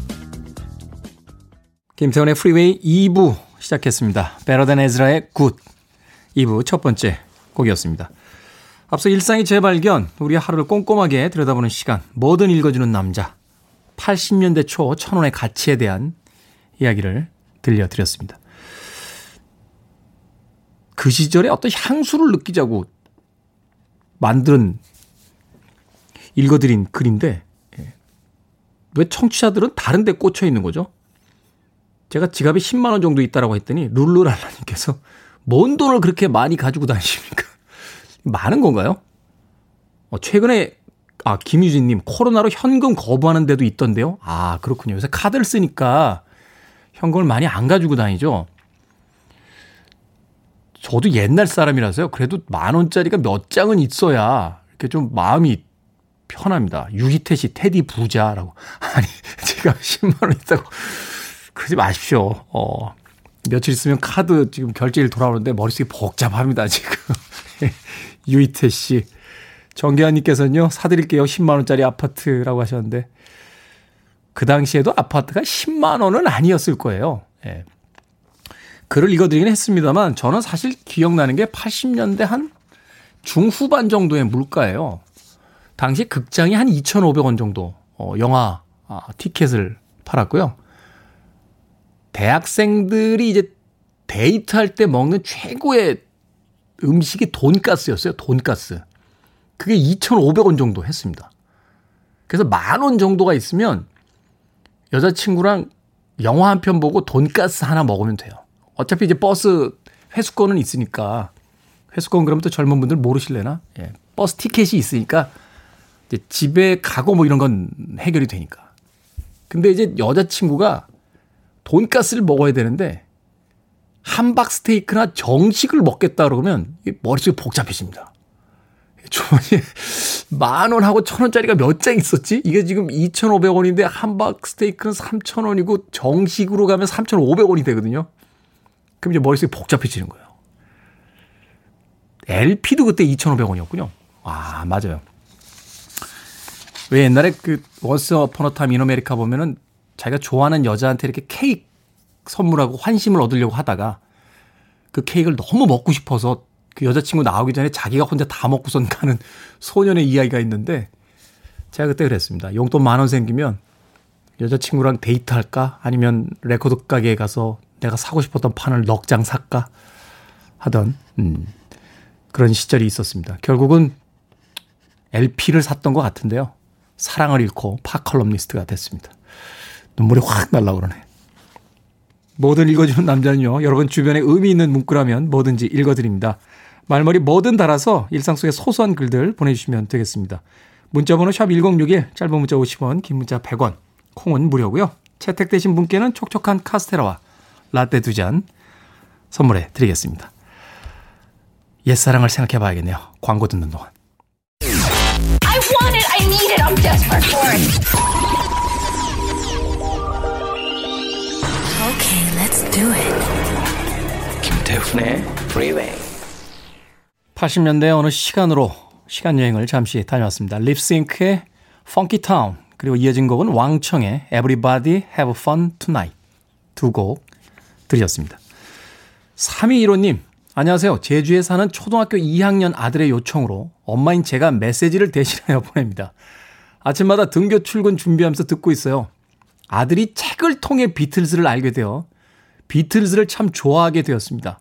김태훈의 Freeway 2부 시작했습니다. Better Than Ezra의 Good 2부 첫 번째 곡이었습니다. 앞서 일상의 재발견, 우리 하루를 꼼꼼하게 들여다보는 시간, 뭐든 읽어주는 남자, 80년대 초 천원의 가치에 대한 이야기를 들려드렸습니다. 그 시절에 어떤 향수를 느끼자고 만든 읽어드린 글인데 예. 왜 청취자들은 다른 데 꽂혀 있는 거죠? 제가 지갑에 10만 원 정도 있다라고 했더니 룰루랄라님께서 뭔 돈을 그렇게 많이 가지고 다니십니까? 많은 건가요? 어, 최근에 아 김유진님 코로나로 현금 거부하는 데도 있던데요. 아 그렇군요. 요새 카드를 쓰니까 현금을 많이 안 가지고 다니죠. 저도 옛날 사람이라서요. 그래도 만 원짜리가 몇 장은 있어야 이렇게 좀 마음이 편합니다. 유기태 씨 테디 부자라고. 아니 제가 10만 원 있다고 그러지 마십시오. 어, 며칠 있으면 카드 지금 결제일 돌아오는데 머릿속이 복잡합니다, 지금. 유이태 씨. 정계환님께서는요, 사드릴게요. 10만원짜리 아파트라고 하셨는데, 그 당시에도 아파트가 10만 원은 아니었을 거예요. 예. 글을 읽어드리긴 했습니다만, 저는 사실 기억나는 게 80년대 한 중후반 정도의 물가예요. 당시 극장이 한 2,500원 정도, 어, 영화, 아, 티켓을 팔았고요. 대학생들이 이제 데이트할 때 먹는 최고의 음식이 돈가스였어요. 돈가스. 그게 2,500원 정도 했습니다. 그래서 만 원 정도가 있으면 여자친구랑 영화 한 편 보고 돈가스 하나 먹으면 돼요. 어차피 이제 버스 회수권은 있으니까 회수권 그러면 또 젊은 분들 모르실래나? 예. 버스 티켓이 있으니까 이제 집에 가고 뭐 이런 건 해결이 되니까. 근데 이제 여자친구가 돈가스를 먹어야 되는데 함박 스테이크나 정식을 먹겠다 그러면 머릿속이 복잡해집니다. 주머니에 만 원하고 천 원짜리가 몇 장 있었지? 이게 지금 2,500원인데 함박 스테이크는 3,000원이고 정식으로 가면 3,500원이 되거든요. 그럼 이제 머릿속이 복잡해지는 거예요. LP도 그때 2,500원이었군요. 아, 맞아요. 왜 옛날에 그 Upon a Time in America 보면은 자기가 좋아하는 여자한테 이렇게 케이크 선물하고 환심을 얻으려고 하다가 그 케이크를 너무 먹고 싶어서 그 여자친구 나오기 전에 자기가 혼자 다 먹고선 가는 소년의 이야기가 있는데 제가 그때 그랬습니다. 용돈 만 원 생기면 여자친구랑 데이트할까? 아니면 레코드 가게에 가서 내가 사고 싶었던 판을 넉 장 살까? 하던 음, 그런 시절이 있었습니다. 결국은 LP를 샀던 것 같은데요. 사랑을 잃고 팝컬럼니스트가 됐습니다. 눈물이 확 날라 그러네. 뭐든 읽어주는 남자는요. 여러분 주변에 의미 있는 문구라면 뭐든지 읽어드립니다. 말머리 뭐든 달아서 일상 속의 소소한 글들 보내주시면 되겠습니다. 문자번호 샵 1061, 짧은 문자 50원, 긴 문자 100원, 콩은 무료고요. 채택되신 분께는 촉촉한 카스테라와 라떼 두 잔 선물해 드리겠습니다. 옛사랑을 생각해 봐야겠네요. 광고 듣는 동안. I want it, I need it, I'm desperate for it. Okay, let's do it. 김태훈의 Freeway. 80년대 어느 시간으로 시간 여행을 잠시 다녀왔습니다. 립싱크의 Funky Town 그리고 이어진 곡은 왕청의 Everybody Have Fun Tonight 두 곡 들으셨습니다. 3215님 안녕하세요. 제주에 사는 초등학교 2학년 아들의 요청으로 엄마인 제가 메시지를 대신하여 보냅니다. 아침마다 등교 출근 준비하면서 듣고 있어요. 아들이 책을 통해 비틀즈를 알게 되어 비틀즈를 참 좋아하게 되었습니다.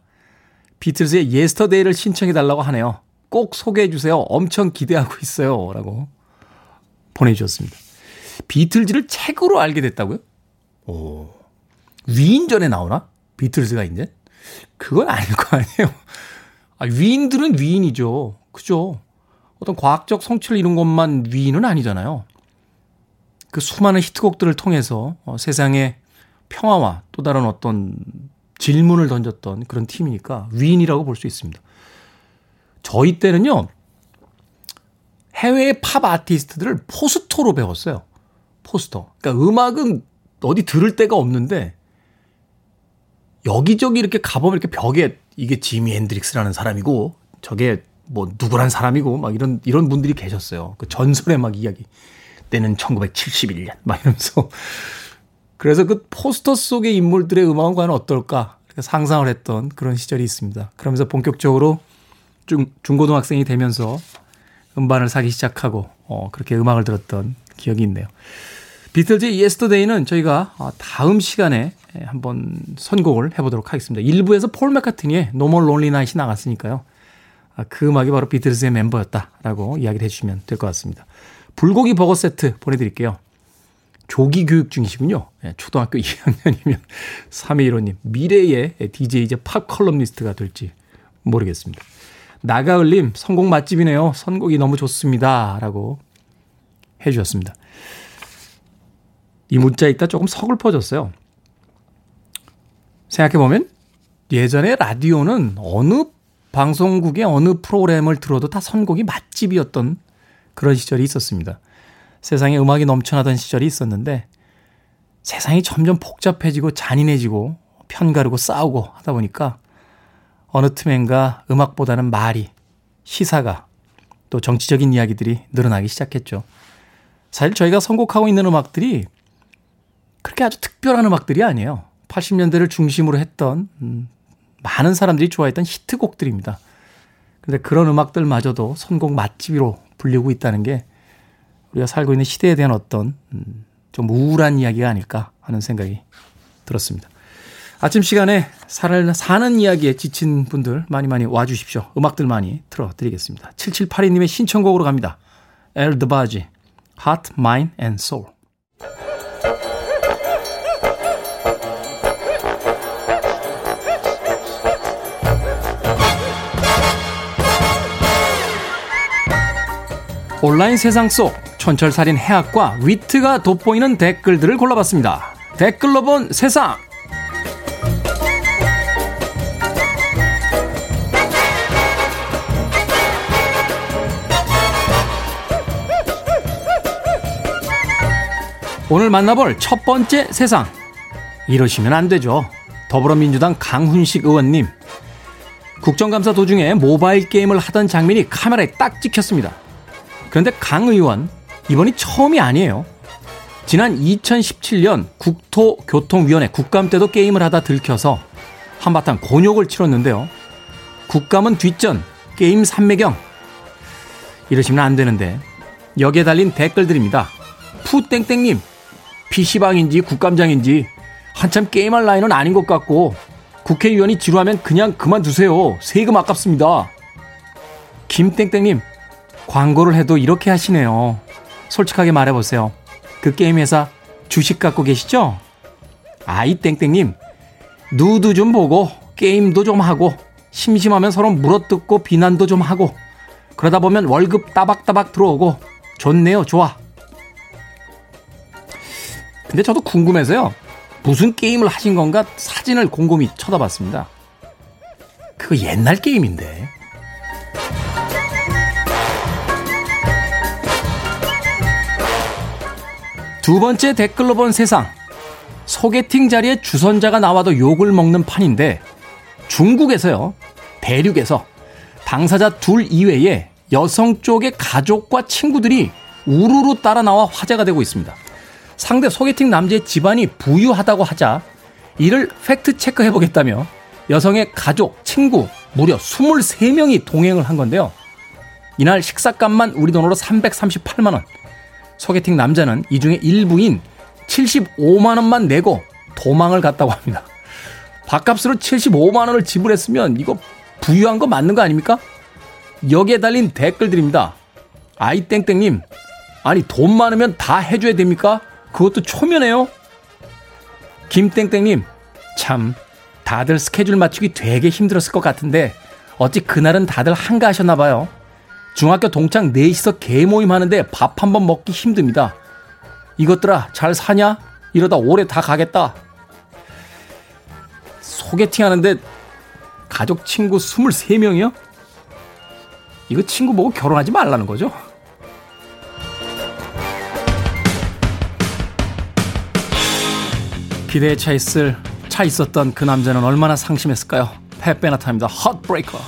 비틀즈의 Yesterday를 신청해 달라고 하네요. 꼭 소개해 주세요. 엄청 기대하고 있어요. 라고 보내주셨습니다. 비틀즈를 책으로 알게 됐다고요? 오. 위인전에 나오나? 비틀즈가 이제? 그건 아닐 거 아니에요. 아, 위인들은 위인이죠. 그죠? 어떤 과학적 성취를 이룬 것만 위인은 아니잖아요. 그 수많은 히트곡들을 통해서 어, 세상의 평화와 또 다른 어떤 질문을 던졌던 그런 팀이니까 위인이라고 볼 수 있습니다. 저희 때는요, 해외의 팝 아티스트들을 포스터로 배웠어요. 포스터. 그러니까 음악은 어디 들을 데가 없는데 여기저기 이렇게 가보면 이렇게 벽에 이게 지미 헨드릭스라는 사람이고 저게 뭐 누구란 사람이고 막 이런 이런 분들이 계셨어요. 그 전설의 막 이야기. 때는 1971년 막 이러면서 그래서 그 포스터 속의 인물들의 음악은 과연 어떨까 상상을 했던 그런 시절이 있습니다. 그러면서 본격적으로 중, 중고등학생이 되면서 음반을 사기 시작하고 어, 그렇게 음악을 들었던 기억이 있네요. 비틀즈의 Yesterday는 저희가 어, 다음 시간에 한번 선곡을 해보도록 하겠습니다. 일부에서 폴 맥카트니의 No More Lonely Nights이 나갔으니까요. 아, 그 음악이 바로 비틀즈의 멤버였다라고 이야기를 해주시면 될 것 같습니다. 불고기 버거 세트 보내드릴게요. 조기 교육 중이시군요. 네, 초등학교 2학년이면 321호님 미래의 DJ이자 팝 컬럼니스트가 될지 모르겠습니다. 나가을님 선곡 맛집이네요. 선곡이 너무 좋습니다. 라고 해주셨습니다. 이 문자 읽다 조금 서글퍼졌어요. 생각해보면 예전에 라디오는 어느 방송국의 어느 프로그램을 들어도 다 선곡이 맛집이었던 그런 시절이 있었습니다. 세상에 음악이 넘쳐나던 시절이 있었는데 세상이 점점 복잡해지고 잔인해지고 편가르고 싸우고 하다 보니까 어느 틈엔가 음악보다는 말이, 시사가, 또 정치적인 이야기들이 늘어나기 시작했죠. 사실 저희가 선곡하고 있는 음악들이 그렇게 아주 특별한 음악들이 아니에요. 80년대를 중심으로 했던 음, 많은 사람들이 좋아했던 히트곡들입니다. 근데 그런 음악들마저도 선곡 맛집으로 불리고 있다는 게 우리가 살고 있는 시대에 대한 어떤 음, 좀 우울한 이야기가 아닐까 하는 생각이 들었습니다. 아침 시간에 살을 사는 이야기에 지친 분들 많이 많이 와주십시오. 음악들 많이 틀어드리겠습니다. 7782님의 신청곡으로 갑니다. 엘드바지, Heart, Mind and Soul. 온라인 세상 속 촌철살인 해학과 위트가 돋보이는 댓글들을 골라봤습니다. 댓글로 본 세상! 오늘 만나볼 첫 번째 세상. 이러시면 안 되죠. 더불어민주당 강훈식 의원님. 국정감사 도중에 모바일 게임을 하던 장면이 카메라에 딱 찍혔습니다. 그런데 강 의원, 이번이 처음이 아니에요. 지난 2017년 국토교통위원회 국감 때도 게임을 하다 들켜서 한바탕 곤욕을 치렀는데요. 국감은 뒷전, 게임 삼매경. 이러시면 안 되는데 여기에 달린 댓글들입니다. 푸땡땡님, PC방인지 국감장인지 한참 게임할 나이는 아닌 것 같고 국회의원이 지루하면 그냥 그만두세요. 세금 아깝습니다. 김땡땡님, 광고를 해도 이렇게 하시네요. 솔직하게 말해보세요. 그 게임 회사 주식 갖고 계시죠? 아이 땡땡님, 누드 좀 보고 게임도 좀 하고 심심하면 서로 물어뜯고 비난도 좀 하고 그러다 보면 월급 따박따박 들어오고 좋네요, 좋아. 근데 저도 궁금해서요. 무슨 게임을 하신 건가 사진을 곰곰이 쳐다봤습니다. 그거 옛날 게임인데. 두 번째 댓글로 본 세상. 소개팅 자리에 주선자가 나와도 욕을 먹는 판인데 중국에서요. 대륙에서 당사자 둘 이외에 여성 쪽의 가족과 친구들이 우르르 따라 나와 화제가 되고 있습니다. 상대 소개팅 남자의 집안이 부유하다고 하자 이를 팩트 체크해 보겠다며 여성의 가족, 친구 무려 23명이 동행을 한 건데요. 이날 식사값만 우리 돈으로 338만 원. 소개팅 남자는 이 중에 일부인 75만원만 내고 도망을 갔다고 합니다. 밥값으로 75만원을 지불했으면 이거 부유한 거 맞는 거 아닙니까? 여기에 달린 댓글들입니다. 아이땡땡님, 아니 돈 많으면 다 해줘야 됩니까? 그것도 초면에요? 김땡땡님, 참, 다들 스케줄 맞추기 되게 힘들었을 것 같은데, 어찌 그날은 다들 한가하셨나봐요. 중학교 동창 넷이서 개모임 하는데 밥 한 번 먹기 힘듭니다. 이것들아, 잘 사냐? 이러다 올해 다 가겠다. 소개팅 하는데 가족 친구 23명이요? 이거 친구 보고 결혼하지 말라는 거죠? 기대에 차 있을 차 있었던 그 남자는 얼마나 상심했을까요? 펫베나타입니다. 헛브레이커.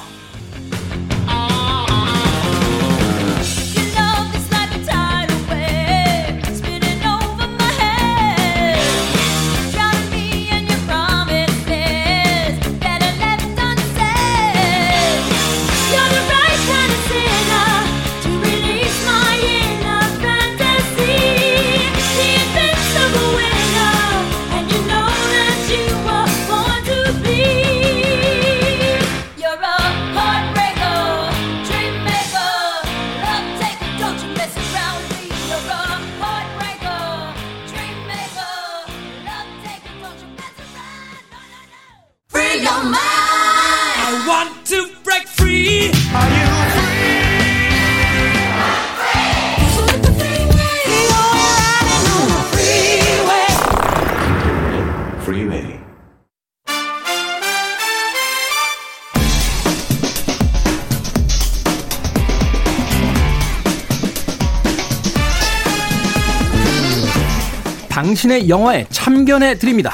당신의 영화에 참견해 드립니다.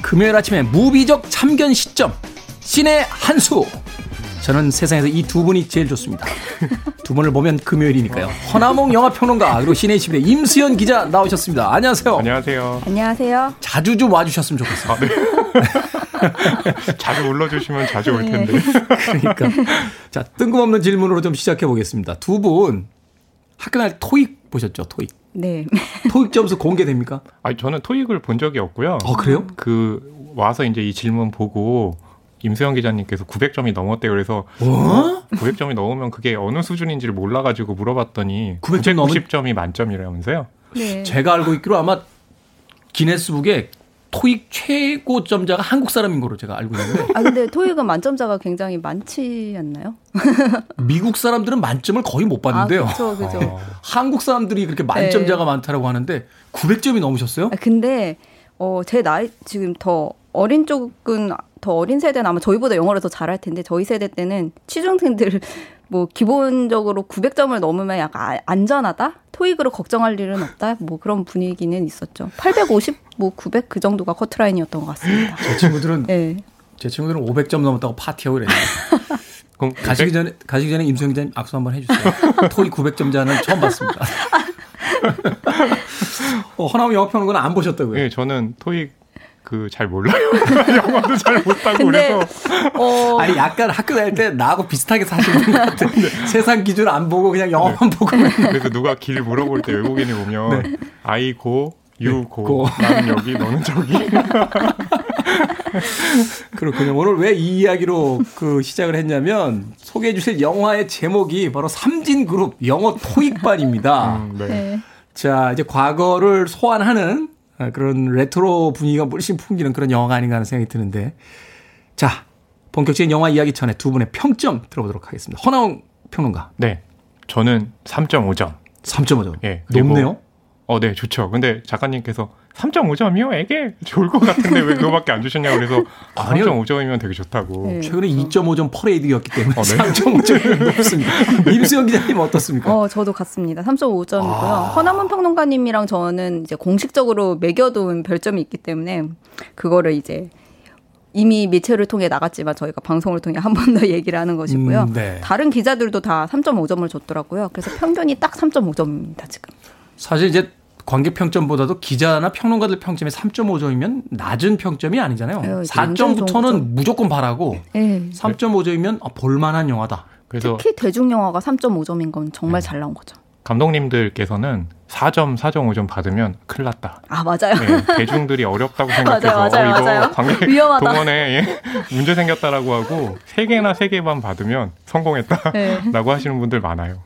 금요일 아침에 무비적 참견 시점 신의 한수. 저는 세상에서 이 두 분이 제일 좋습니다. 두 분을 보면 금요일이니까요. 허나몽 영화평론가 그리고 신의 집의 임수연 기자 나오셨습니다. 안녕하세요. 안녕하세요. 안녕하세요. 자주 좀 와주셨으면 좋겠어요. 아, 네. 자주 불러주시면 자주 올 텐데. 네. 그러니까 자 뜬금없는 질문으로 좀 시작해 보겠습니다. 두 분 학교 날 토익 보셨죠? 토익. 네. 토익 점수 공개됩니까? 아니 저는 토익을 본 적이 없고요. 어 그래요? 그 와서 이제 이 질문 보고 임수영 기자님께서 900점이 넘었대요. 그래서 어? 900점이 넘으면 그게 어느 수준인지를 몰라가지고 물어봤더니 990점이 만점이라면서요. 네. 제가 알고 있기로 아마 기네스북에 토익 최고점자가 한국 사람인 거로 제가 알고 있는데. 아 근데 토익은 만점자가 굉장히 많지 않나요? 미국 사람들은 만점을 거의 못 받는데요. 아, 그렇죠, 그렇죠. 어. 한국 사람들이 그렇게 만점자가 네. 많다라고 하는데 900점이 넘으셨어요? 아, 근데 어, 제 나이 지금 더 어린 쪽은 더 어린 세대는 아마 저희보다 영어를 더 잘할 텐데 저희 세대 때는 취중생들 뭐 기본적으로 900점을 넘으면 약간 아, 안전하다? 토익으로 걱정할 일은 없다? 뭐 그런 분위기는 있었죠. 850, 뭐 900 그 정도가 커트라인이었던 것 같습니다. 제 친구들은 네. 제 친구들은 500점 넘었다고 파티하고 그랬어요. 그럼 가시기 전에 가시기 전에 임성 기자님 악수 한번 해주세요. 토익 900점자는 처음 봤습니다. 어, 허나무 영화평론가는 안 보셨다고요? 네, 저는 토익 그 잘 몰라요. 영어도 잘 못하고 근데, 그래서. 어... 아니 약간 학교 다닐 때 나하고 비슷하게 사시는 것 같은데 세상 기준 안 보고 그냥 영어만 네. 보고. 그래서 누가 길 물어볼 때 외국인이 보면 네. 아이고 유고 네, 나는 여기 너는 저기. 그렇군요. 오늘 왜 이 이야기로 그 시작을 했냐면 소개해 주실 영화의 제목이 바로 삼진 그룹 영어 토익반입니다. 음, 네. 네. 자, 이제 과거를 소환하는 그런 레트로 분위기가 물씬 풍기는 그런 영화가 아닌가 하는 생각이 드는데. 자, 본격적인 영화 이야기 전에 두 분의 평점 들어보도록 하겠습니다. 허나웅 평론가. 네. 저는 3.5점. 3.5점. 예. 네, 높네요? 어, 네, 좋죠. 근데 작가님께서 3.5점이요? 에게 좋을 것 같은데 왜 그거밖에 안 주셨냐고 그래서 아, 3.5점이면 되게 좋다고. 네. 최근에 2.5점 퍼레이드였기 때문에 어, 네. 3.5점이 높습니다. 임수영 기자님 어떻습니까? 어, 저도 같습니다. 3.5점이고요. 아. 허남은 평론가님이랑 저는 이제 공식적으로 매겨둔 별점이 있기 때문에 그거를 이제 이미 미체를 통해 나갔지만 저희가 방송을 통해 한 번 더 얘기를 하는 것이고요. 음, 네. 다른 기자들도 다 3.5점을 줬더라고요. 그래서 평균이 딱 3.5점입니다, 지금. 사실 이제 관객 평점보다도 기자나 평론가들 평점이 3.5점이면 낮은 평점이 아니잖아요. 4점부터는 무조건 바라고 네. 3.5점이면 아, 볼만한 영화다. 그래서 특히 대중 영화가 3.5점인 건 정말 네. 잘 나온 거죠. 감독님들께서는 4점, 4.5점 받으면 큰일 났다. 아, 맞아요. 네, 대중들이 어렵다고 생각해서 맞아요, 맞아요, 어, 이거 맞아요. 관객 위험하다. 동원에 예, 문제 생겼다라고 하고 3개나 3개만 받으면 성공했다라고 네. 하시는 분들 많아요.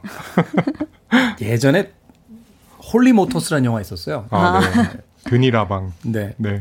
예전에 홀리 모터스라는 영화 있었어요. 아, 네. 드니 라방. 네. 네.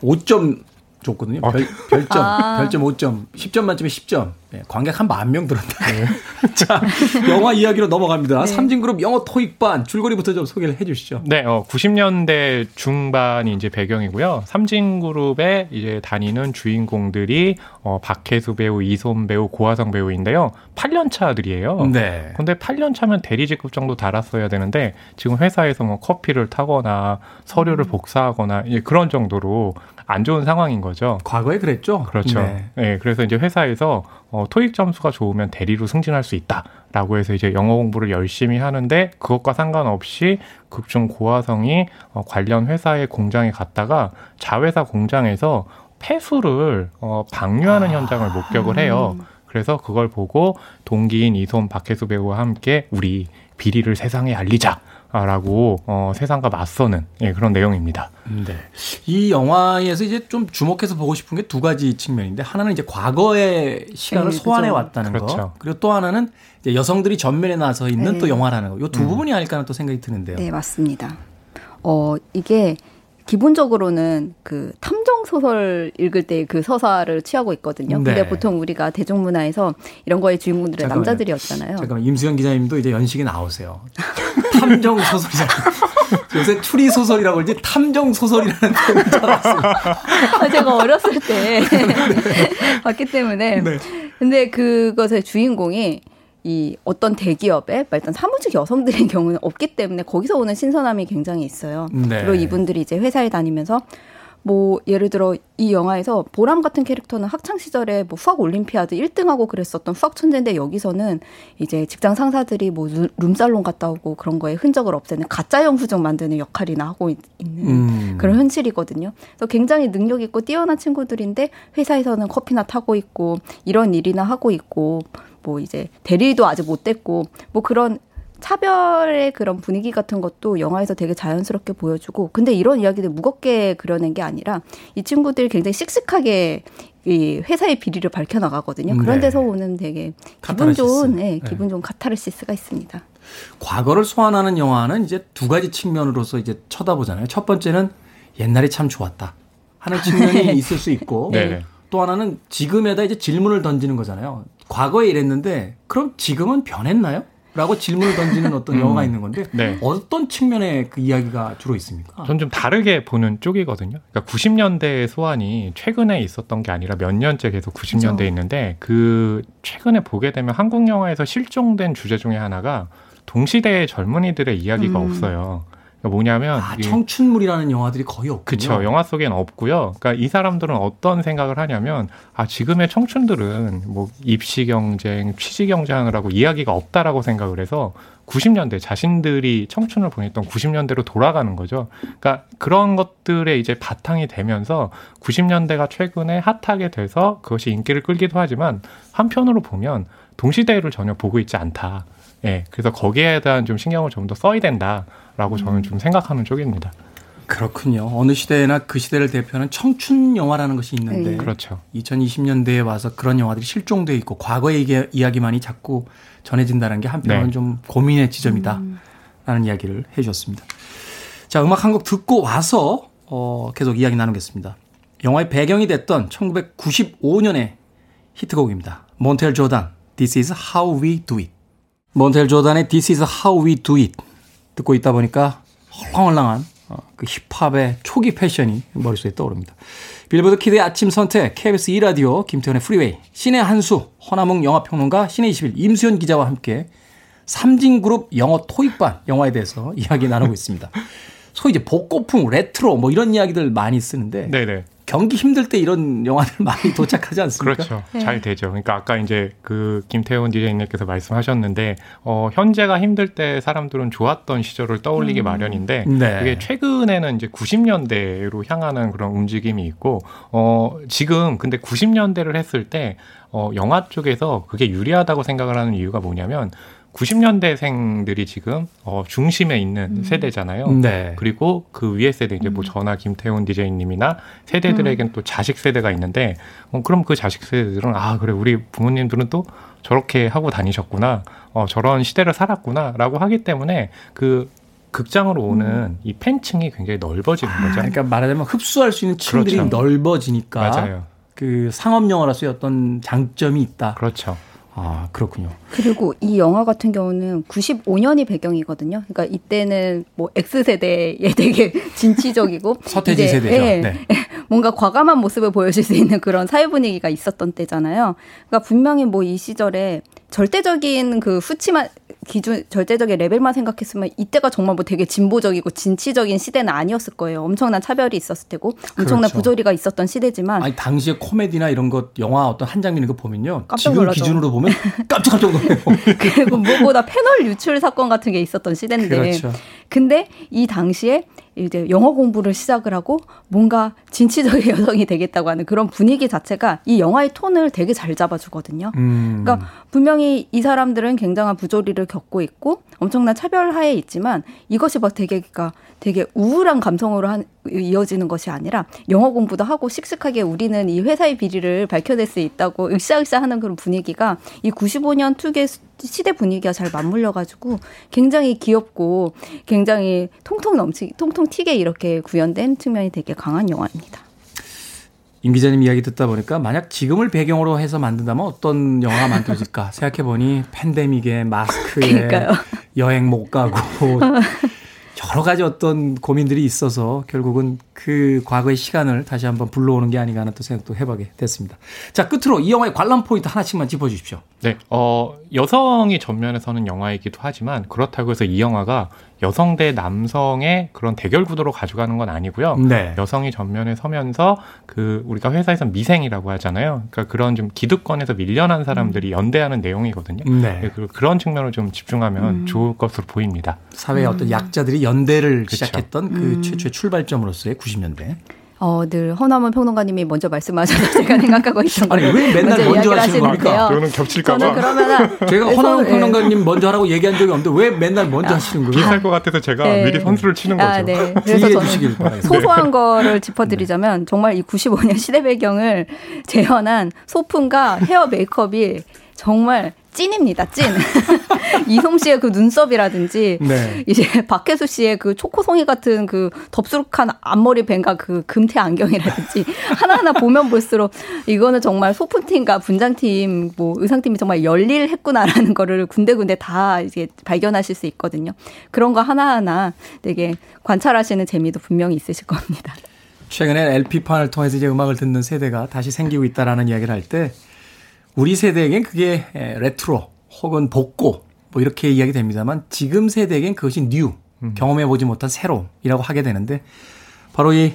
5점 줬거든요. 별, 별점, 아. 별점 5점, 10점 만점에 10점. 네, 관객 한 만 명 들었다. 네. 자, 영화 이야기로 넘어갑니다. 네. 삼진그룹 영어 토익반 줄거리부터 좀 소개를 해 주시죠. 네, 어, 90년대 중반이 이제 배경이고요. 삼진그룹에 이제 다니는 주인공들이 어, 박혜수 배우, 이솜 배우, 고화성 배우인데요. 8년 차들이에요. 네. 근데 8년 차면 대리직급 정도 달았어야 되는데 지금 회사에서 뭐 커피를 타거나 서류를 음. 복사하거나 예, 그런 정도로 안 좋은 상황인 거죠. 과거에 그랬죠. 그렇죠. 네. 네 그래서 이제 회사에서 어, 토익 점수가 좋으면 대리로 승진할 수 있다라고 해서 이제 영어 공부를 열심히 하는데 그것과 상관없이 극중 고화성이 어, 관련 회사의 공장에 갔다가 자회사 공장에서 폐수를 어, 방류하는 아. 현장을 목격을 해요. 그래서 그걸 보고 동기인 이솜 박혜수 배우와 함께 우리 비리를 세상에 알리자. 라고 어, 세상과 맞서는 예, 그런 내용입니다. 네. 이 영화에서 이제 좀 주목해서 보고 싶은 게 두 가지 측면인데 하나는 이제 과거의 시간을 네, 소환해 왔다는 그렇죠. 거 그리고 또 하나는 이제 여성들이 전면에 나서 있는 네. 또 영화라는 거. 이두 음. 부분이 아닐까 하는 또 생각이 드는데요. 네, 맞습니다. 어, 이게 기본적으로는 그 탐정 소설 읽을 때 그 서사를 취하고 있거든요. 네. 근데 보통 우리가 대중문화에서 이런 거의 주인공들은 잠깐만요. 남자들이었잖아요. 잠깐만 임수영 기자님도 이제 연식에 나오세요. 탐정 소설이잖아요. 요새 추리 소설이라고 그러지 탐정 소설이라는 표현을 찾았어요. 아, 제가 어렸을 때 봤기 때문에. 네. 근데 그것의 주인공이 이 어떤 대기업에 일단 사무직 여성들의 경우는 없기 때문에 거기서 오는 신선함이 굉장히 있어요. 네. 그리고 이분들이 이제 회사에 다니면서 뭐 예를 들어 이 영화에서 보람 같은 캐릭터는 학창 시절에 뭐 수학 올림피아드 1등하고 그랬었던 수학 천재인데 여기서는 이제 직장 상사들이 뭐 룸살롱 갔다 오고 그런 거에 흔적을 없애는 가짜 영수증 만드는 역할이나 하고 있 는 음. 그런 현실이거든요. 그래서 굉장히 능력 있고 뛰어난 친구들인데 회사에서는 커피나 타고 있고 이런 일이나 하고 있고 뭐 이제 대리도 아직 못 됐고 뭐 그런 차별의 그런 분위기 같은 것도 영화에서 되게 자연스럽게 보여주고 근데 이런 이야기들 무겁게 그려낸 게 아니라 이 친구들이 굉장히 씩씩하게 이 회사의 비리를 밝혀 나가거든요. 그런 네. 데서 오는 되게 기분 좋은 네, 네, 기분 좋은 카타르시스가 있습니다. 과거를 소환하는 영화는 이제 두 가지 측면으로서 이제 쳐다보잖아요. 첫 번째는 옛날이 참 좋았다. 하는 측면이 있을 수 있고 네. 또 하나는 지금에다 이제 질문을 던지는 거잖아요. 과거에 이랬는데 그럼 지금은 변했나요? 라고 질문을 던지는 어떤 음. 영화가 있는 건데 네. 어떤 측면의 그 이야기가 주로 있습니까? 전 좀 다르게 보는 쪽이거든요. 그러니까 90년대의 소환이 최근에 있었던 게 아니라 몇 년째 계속 90년대에 그렇죠. 있는데 그 최근에 보게 되면 한국 영화에서 실종된 주제 중에 하나가 동시대의 젊은이들의 이야기가 음. 없어요. 그러니까 뭐냐면 아, 청춘물이라는 영화들이 거의 없군요. 그렇죠. 영화 속에는 없고요. 그러니까 이 사람들은 어떤 생각을 하냐면 아 지금의 청춘들은 뭐 입시 경쟁, 취직 경쟁하느라고 이야기가 없다라고 생각을 해서 90년대 자신들이 청춘을 보냈던 90년대로 돌아가는 거죠. 그러니까 그런 것들에 이제 바탕이 되면서 90년대가 최근에 핫하게 돼서 그것이 인기를 끌기도 하지만 한편으로 보면 동시대를 전혀 보고 있지 않다. 예. 그래서 거기에 대한 좀 신경을 좀 더 써야 된다. 라고 저는 좀 생각하는 쪽입니다. 그렇군요. 어느 시대나 그 시대를 대표하는 청춘 영화라는 것이 있는데 네. 그렇죠. 2020년대에 와서 그런 영화들이 실종돼 있고 과거의 이야기만이 자꾸 전해진다는 게 한편으로는 네. 좀 고민의 지점이다라는 음. 이야기를 해 주셨습니다. 자, 음악 한 곡 듣고 와서 어, 계속 이야기 나누겠습니다. 영화의 배경이 됐던 1995년의 히트곡입니다. 몬텔 조단, This is how we do it. 몬텔 조단의 This is how we do it 듣고 있다 보니까 헐렁헐렁한 어, 그 힙합의 초기 패션이 머릿속에 떠오릅니다. 빌보드 키드의 아침 선택, KBS 2라디오, 김태훈의 프리웨이, 신의 한수, 허남웅 영화평론가, 씨네21 임수연 기자와 함께 삼진그룹 영어 토익반 영화에 대해서 이야기 나누고 있습니다. 소위 이제 복고풍, 레트로 뭐 이런 이야기들 많이 쓰는데 네네. 경기 힘들 때 이런 영화들 많이 도착하지 않습니까? 그렇죠. 네. 잘 되죠. 그러니까 아까 이제 그 김태훈 디자인님께서 말씀하셨는데 어 현재가 힘들 때 사람들은 좋았던 시절을 떠올리기 음. 마련인데 네. 그게 최근에는 이제 90년대로 향하는 그런 움직임이 있고 어 지금 근데 90년대를 했을 때 어 영화 쪽에서 그게 유리하다고 생각을 하는 이유가 뭐냐면 90년대생들이 지금 어, 중심에 있는 음. 세대잖아요. 네. 그리고 그 위에 세대 이제 뭐 음. 전화 김태훈 디제이님이나 세대들에겐 음. 또 자식 세대가 있는데 어, 그럼 그 자식 세대들은 아 그래 우리 부모님들은 또 저렇게 하고 다니셨구나. 어, 저런 시대를 살았구나라고 하기 때문에 그 극장으로 오는 음. 이 팬층이 굉장히 넓어지는 아, 거죠. 그러니까 말하자면 흡수할 수 있는 층들이 그렇죠. 넓어지니까 맞아요. 그 상업 영화로서의 어떤 장점이 있다. 그렇죠. 아, 그렇군요. 그리고 이 영화 같은 경우는 95년이 배경이거든요. 그러니까 이때는 뭐 X세대에 되게 진취적이고 서태지 세대죠. 예, 네. 뭔가 과감한 모습을 보여줄 수 있는 그런 사회 분위기가 있었던 때잖아요. 그러니까 분명히 뭐 이 시절에 절대적인 그 수치만 기준 절대적인 레벨만 생각했으면 이때가 정말 뭐 되게 진보적이고 진취적인 시대는 아니었을 거예요. 엄청난 차별이 있었을 테고 엄청난 그렇죠. 부조리가 있었던 시대지만 아니 당시에 코미디나 이런 것 영화 어떤 한 장면 이거 보면요. 깜짝 지금 기준으로 보면 깜짝 깜짝 놀라요. 그리고 무엇보다 패널 유출 사건 같은 게 있었던 시대인데 그렇죠. 근데 이 당시에 이제 영어 공부를 시작을 하고 뭔가 진취적인 여성이 되겠다고 하는 그런 분위기 자체가 이 영화의 톤을 되게 잘 잡아주거든요. 음. 그러니까 분명히 이 사람들은 굉장한 부조리를 겪고 있고 엄청난 차별하에 있지만 이것이 막 되게 그러니까 되게 우울한 감성으로 한, 이어지는 것이 아니라 영어 공부도 하고 씩씩하게 우리는 이 회사의 비리를 밝혀낼 수 있다고 으쌰으쌰 하는 그런 분위기가 이 95년 특유의 시대 분위기가 잘 맞물려가지고 굉장히 귀엽고 굉장히 통통 넘치, 통통 튀게 이렇게 구현된 측면이 되게 강한 영화입니다. 임 기자님 이야기 듣다 보니까 만약 지금을 배경으로 해서 만든다면 어떤 영화가 만들어질까 생각해보니 팬데믹에 마스크에 그러니까요. 여행 못 가고 여러 가지 어떤 고민들이 있어서 결국은 그 과거의 시간을 다시 한번 불러오는 게 아닌가 하는 또 생각도 해보게 됐습니다. 자, 끝으로 이 영화의 관람 포인트 하나씩만 짚어주십시오. 네, 어, 여성이 전면에서는 영화이기도 하지만 그렇다고 해서 이 영화가 여성 대 남성의 그런 대결 구도로 가져가는 건 아니고요. 네. 여성이 전면에 서면서 그 우리가 회사에서 미생이라고 하잖아요. 그러니까 그런 좀 기득권에서 밀려난 사람들이 음. 연대하는 내용이거든요. 네. 네. 그런 측면을 좀 집중하면 음. 좋을 것으로 보입니다. 사회의 음. 어떤 약자들이 연대를 그쵸. 시작했던 그 음. 최초의 출발점으로서의 90년대. 어, 늘 허남원 평론가님이 먼저 말씀하셔서 제가 생각하고 있던 아니 왜 맨날 먼저, 먼저 하시는 겁니까? 그거는 겹칠까봐. 저는 그러면은 제가 허남원 평론가님 먼저 하라고 얘기한 적이 없는데 왜 맨날 먼저 아, 하시는 거예요? 비쌀 것 같아서 제가 네. 미리 선수를 치는 아, 거죠. 네. 그래서 저는 소소한 거를 짚어드리자면 정말 이 95년 시대 배경을 재현한 소품과 헤어 메이크업이 정말 찐입니다, 찐. 이솜 씨의 그 눈썹이라든지, 네. 이제 박혜수 씨의 그 초코송이 같은 그 덥수룩한 앞머리 밴과 그 금태 안경이라든지, 하나하나 보면 볼수록 이거는 정말 소품팀과 분장팀, 뭐 의상팀이 정말 열일했구나라는 거를 군데군데 다 이제 발견하실 수 있거든요. 그런 거 하나하나 되게 관찰하시는 재미도 분명히 있으실 겁니다. 최근에 LP판을 통해서 이제 음악을 듣는 세대가 다시 생기고 있다라는 이야기를 할 때, 우리 세대에겐 그게 레트로 혹은 복고 뭐 이렇게 이야기 됩니다만 지금 세대에겐 그것이 new 음. 경험해보지 못한 새로이라고 하게 되는데 바로 이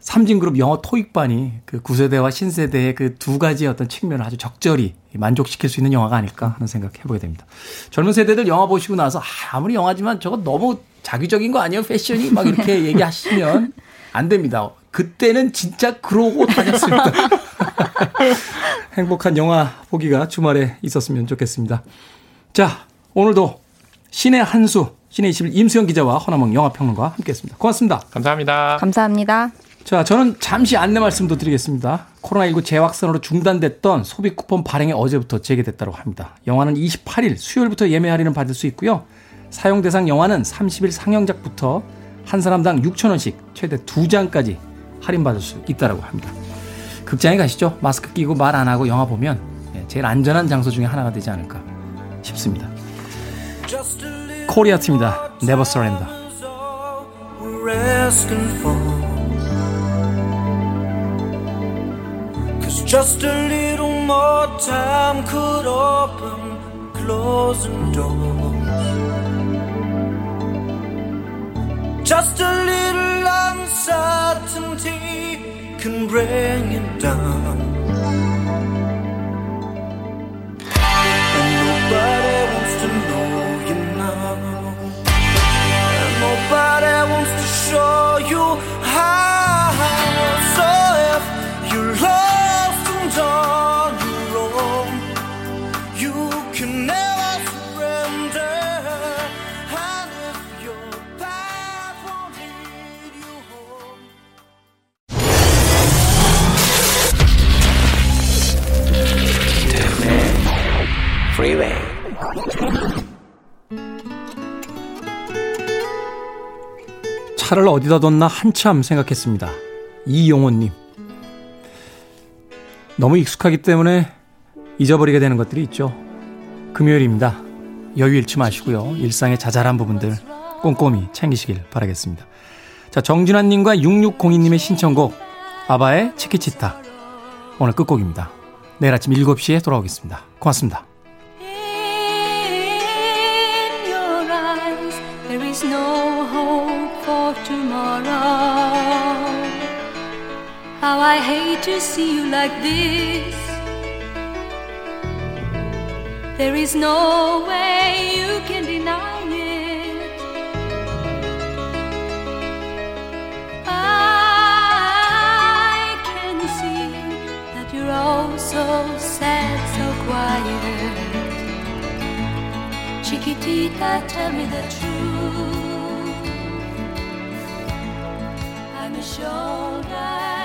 삼진그룹 영어 토익반이 그 구세대와 신세대의 그 두 가지 어떤 측면을 아주 적절히 만족시킬 수 있는 영화가 아닐까 하는 생각 해보게 됩니다. 젊은 세대들 영화 보시고 나서 아, 아무리 영화지만 저거 너무 자기적인 거 아니에요? 패션이 막 이렇게 얘기하시면 안 됩니다. 그때는 진짜 그러고 다녔습니다. 행복한 영화 보기가 주말에 있었으면 좋겠습니다. 자, 오늘도 신의 한수, 신의 21 임수영 기자와 허나몽 영화평론가 함께했습니다. 고맙습니다. 감사합니다. 감사합니다. 자, 저는 잠시 안내 말씀도 드리겠습니다. 코로나19 재확산으로 중단됐던 소비 쿠폰 발행이 어제부터 재개됐다고 합니다. 영화는 28일 수요일부터 예매 할인을 받을 수 있고요. 사용 대상 영화는 30일 상영작부터 한 사람당 6천원씩 최대 2장까지 할인받을 수 있다고 합니다. 극장에 가시죠. 마스크 끼고 말 안 하고 영화 보면 예, 제일 안전한 장소 중에 하나가 되지 않을까 싶습니다. 코리아 팀입니다. Never Surrender. Just a little more time could open closing doors. Just a little uncertainty can bring it down. 차를 어디다 뒀나 한참 생각했습니다. 이용호님. 너무 익숙하기 때문에 잊어버리게 되는 것들이 있죠. 금요일입니다. 여유 잃지 마시고요. 일상의 자잘한 부분들 꼼꼼히 챙기시길 바라겠습니다. 자, 정준환님과 6602님의 신청곡 아바의 치키치타 오늘 끝곡입니다. 내일 아침 7시에 돌아오겠습니다. 고맙습니다. No hope for tomorrow. How I hate to see you like this. There is no way you can deny it. I can see that you're all so sad, so quiet. Chiquitita, tell me the truth. shoulder.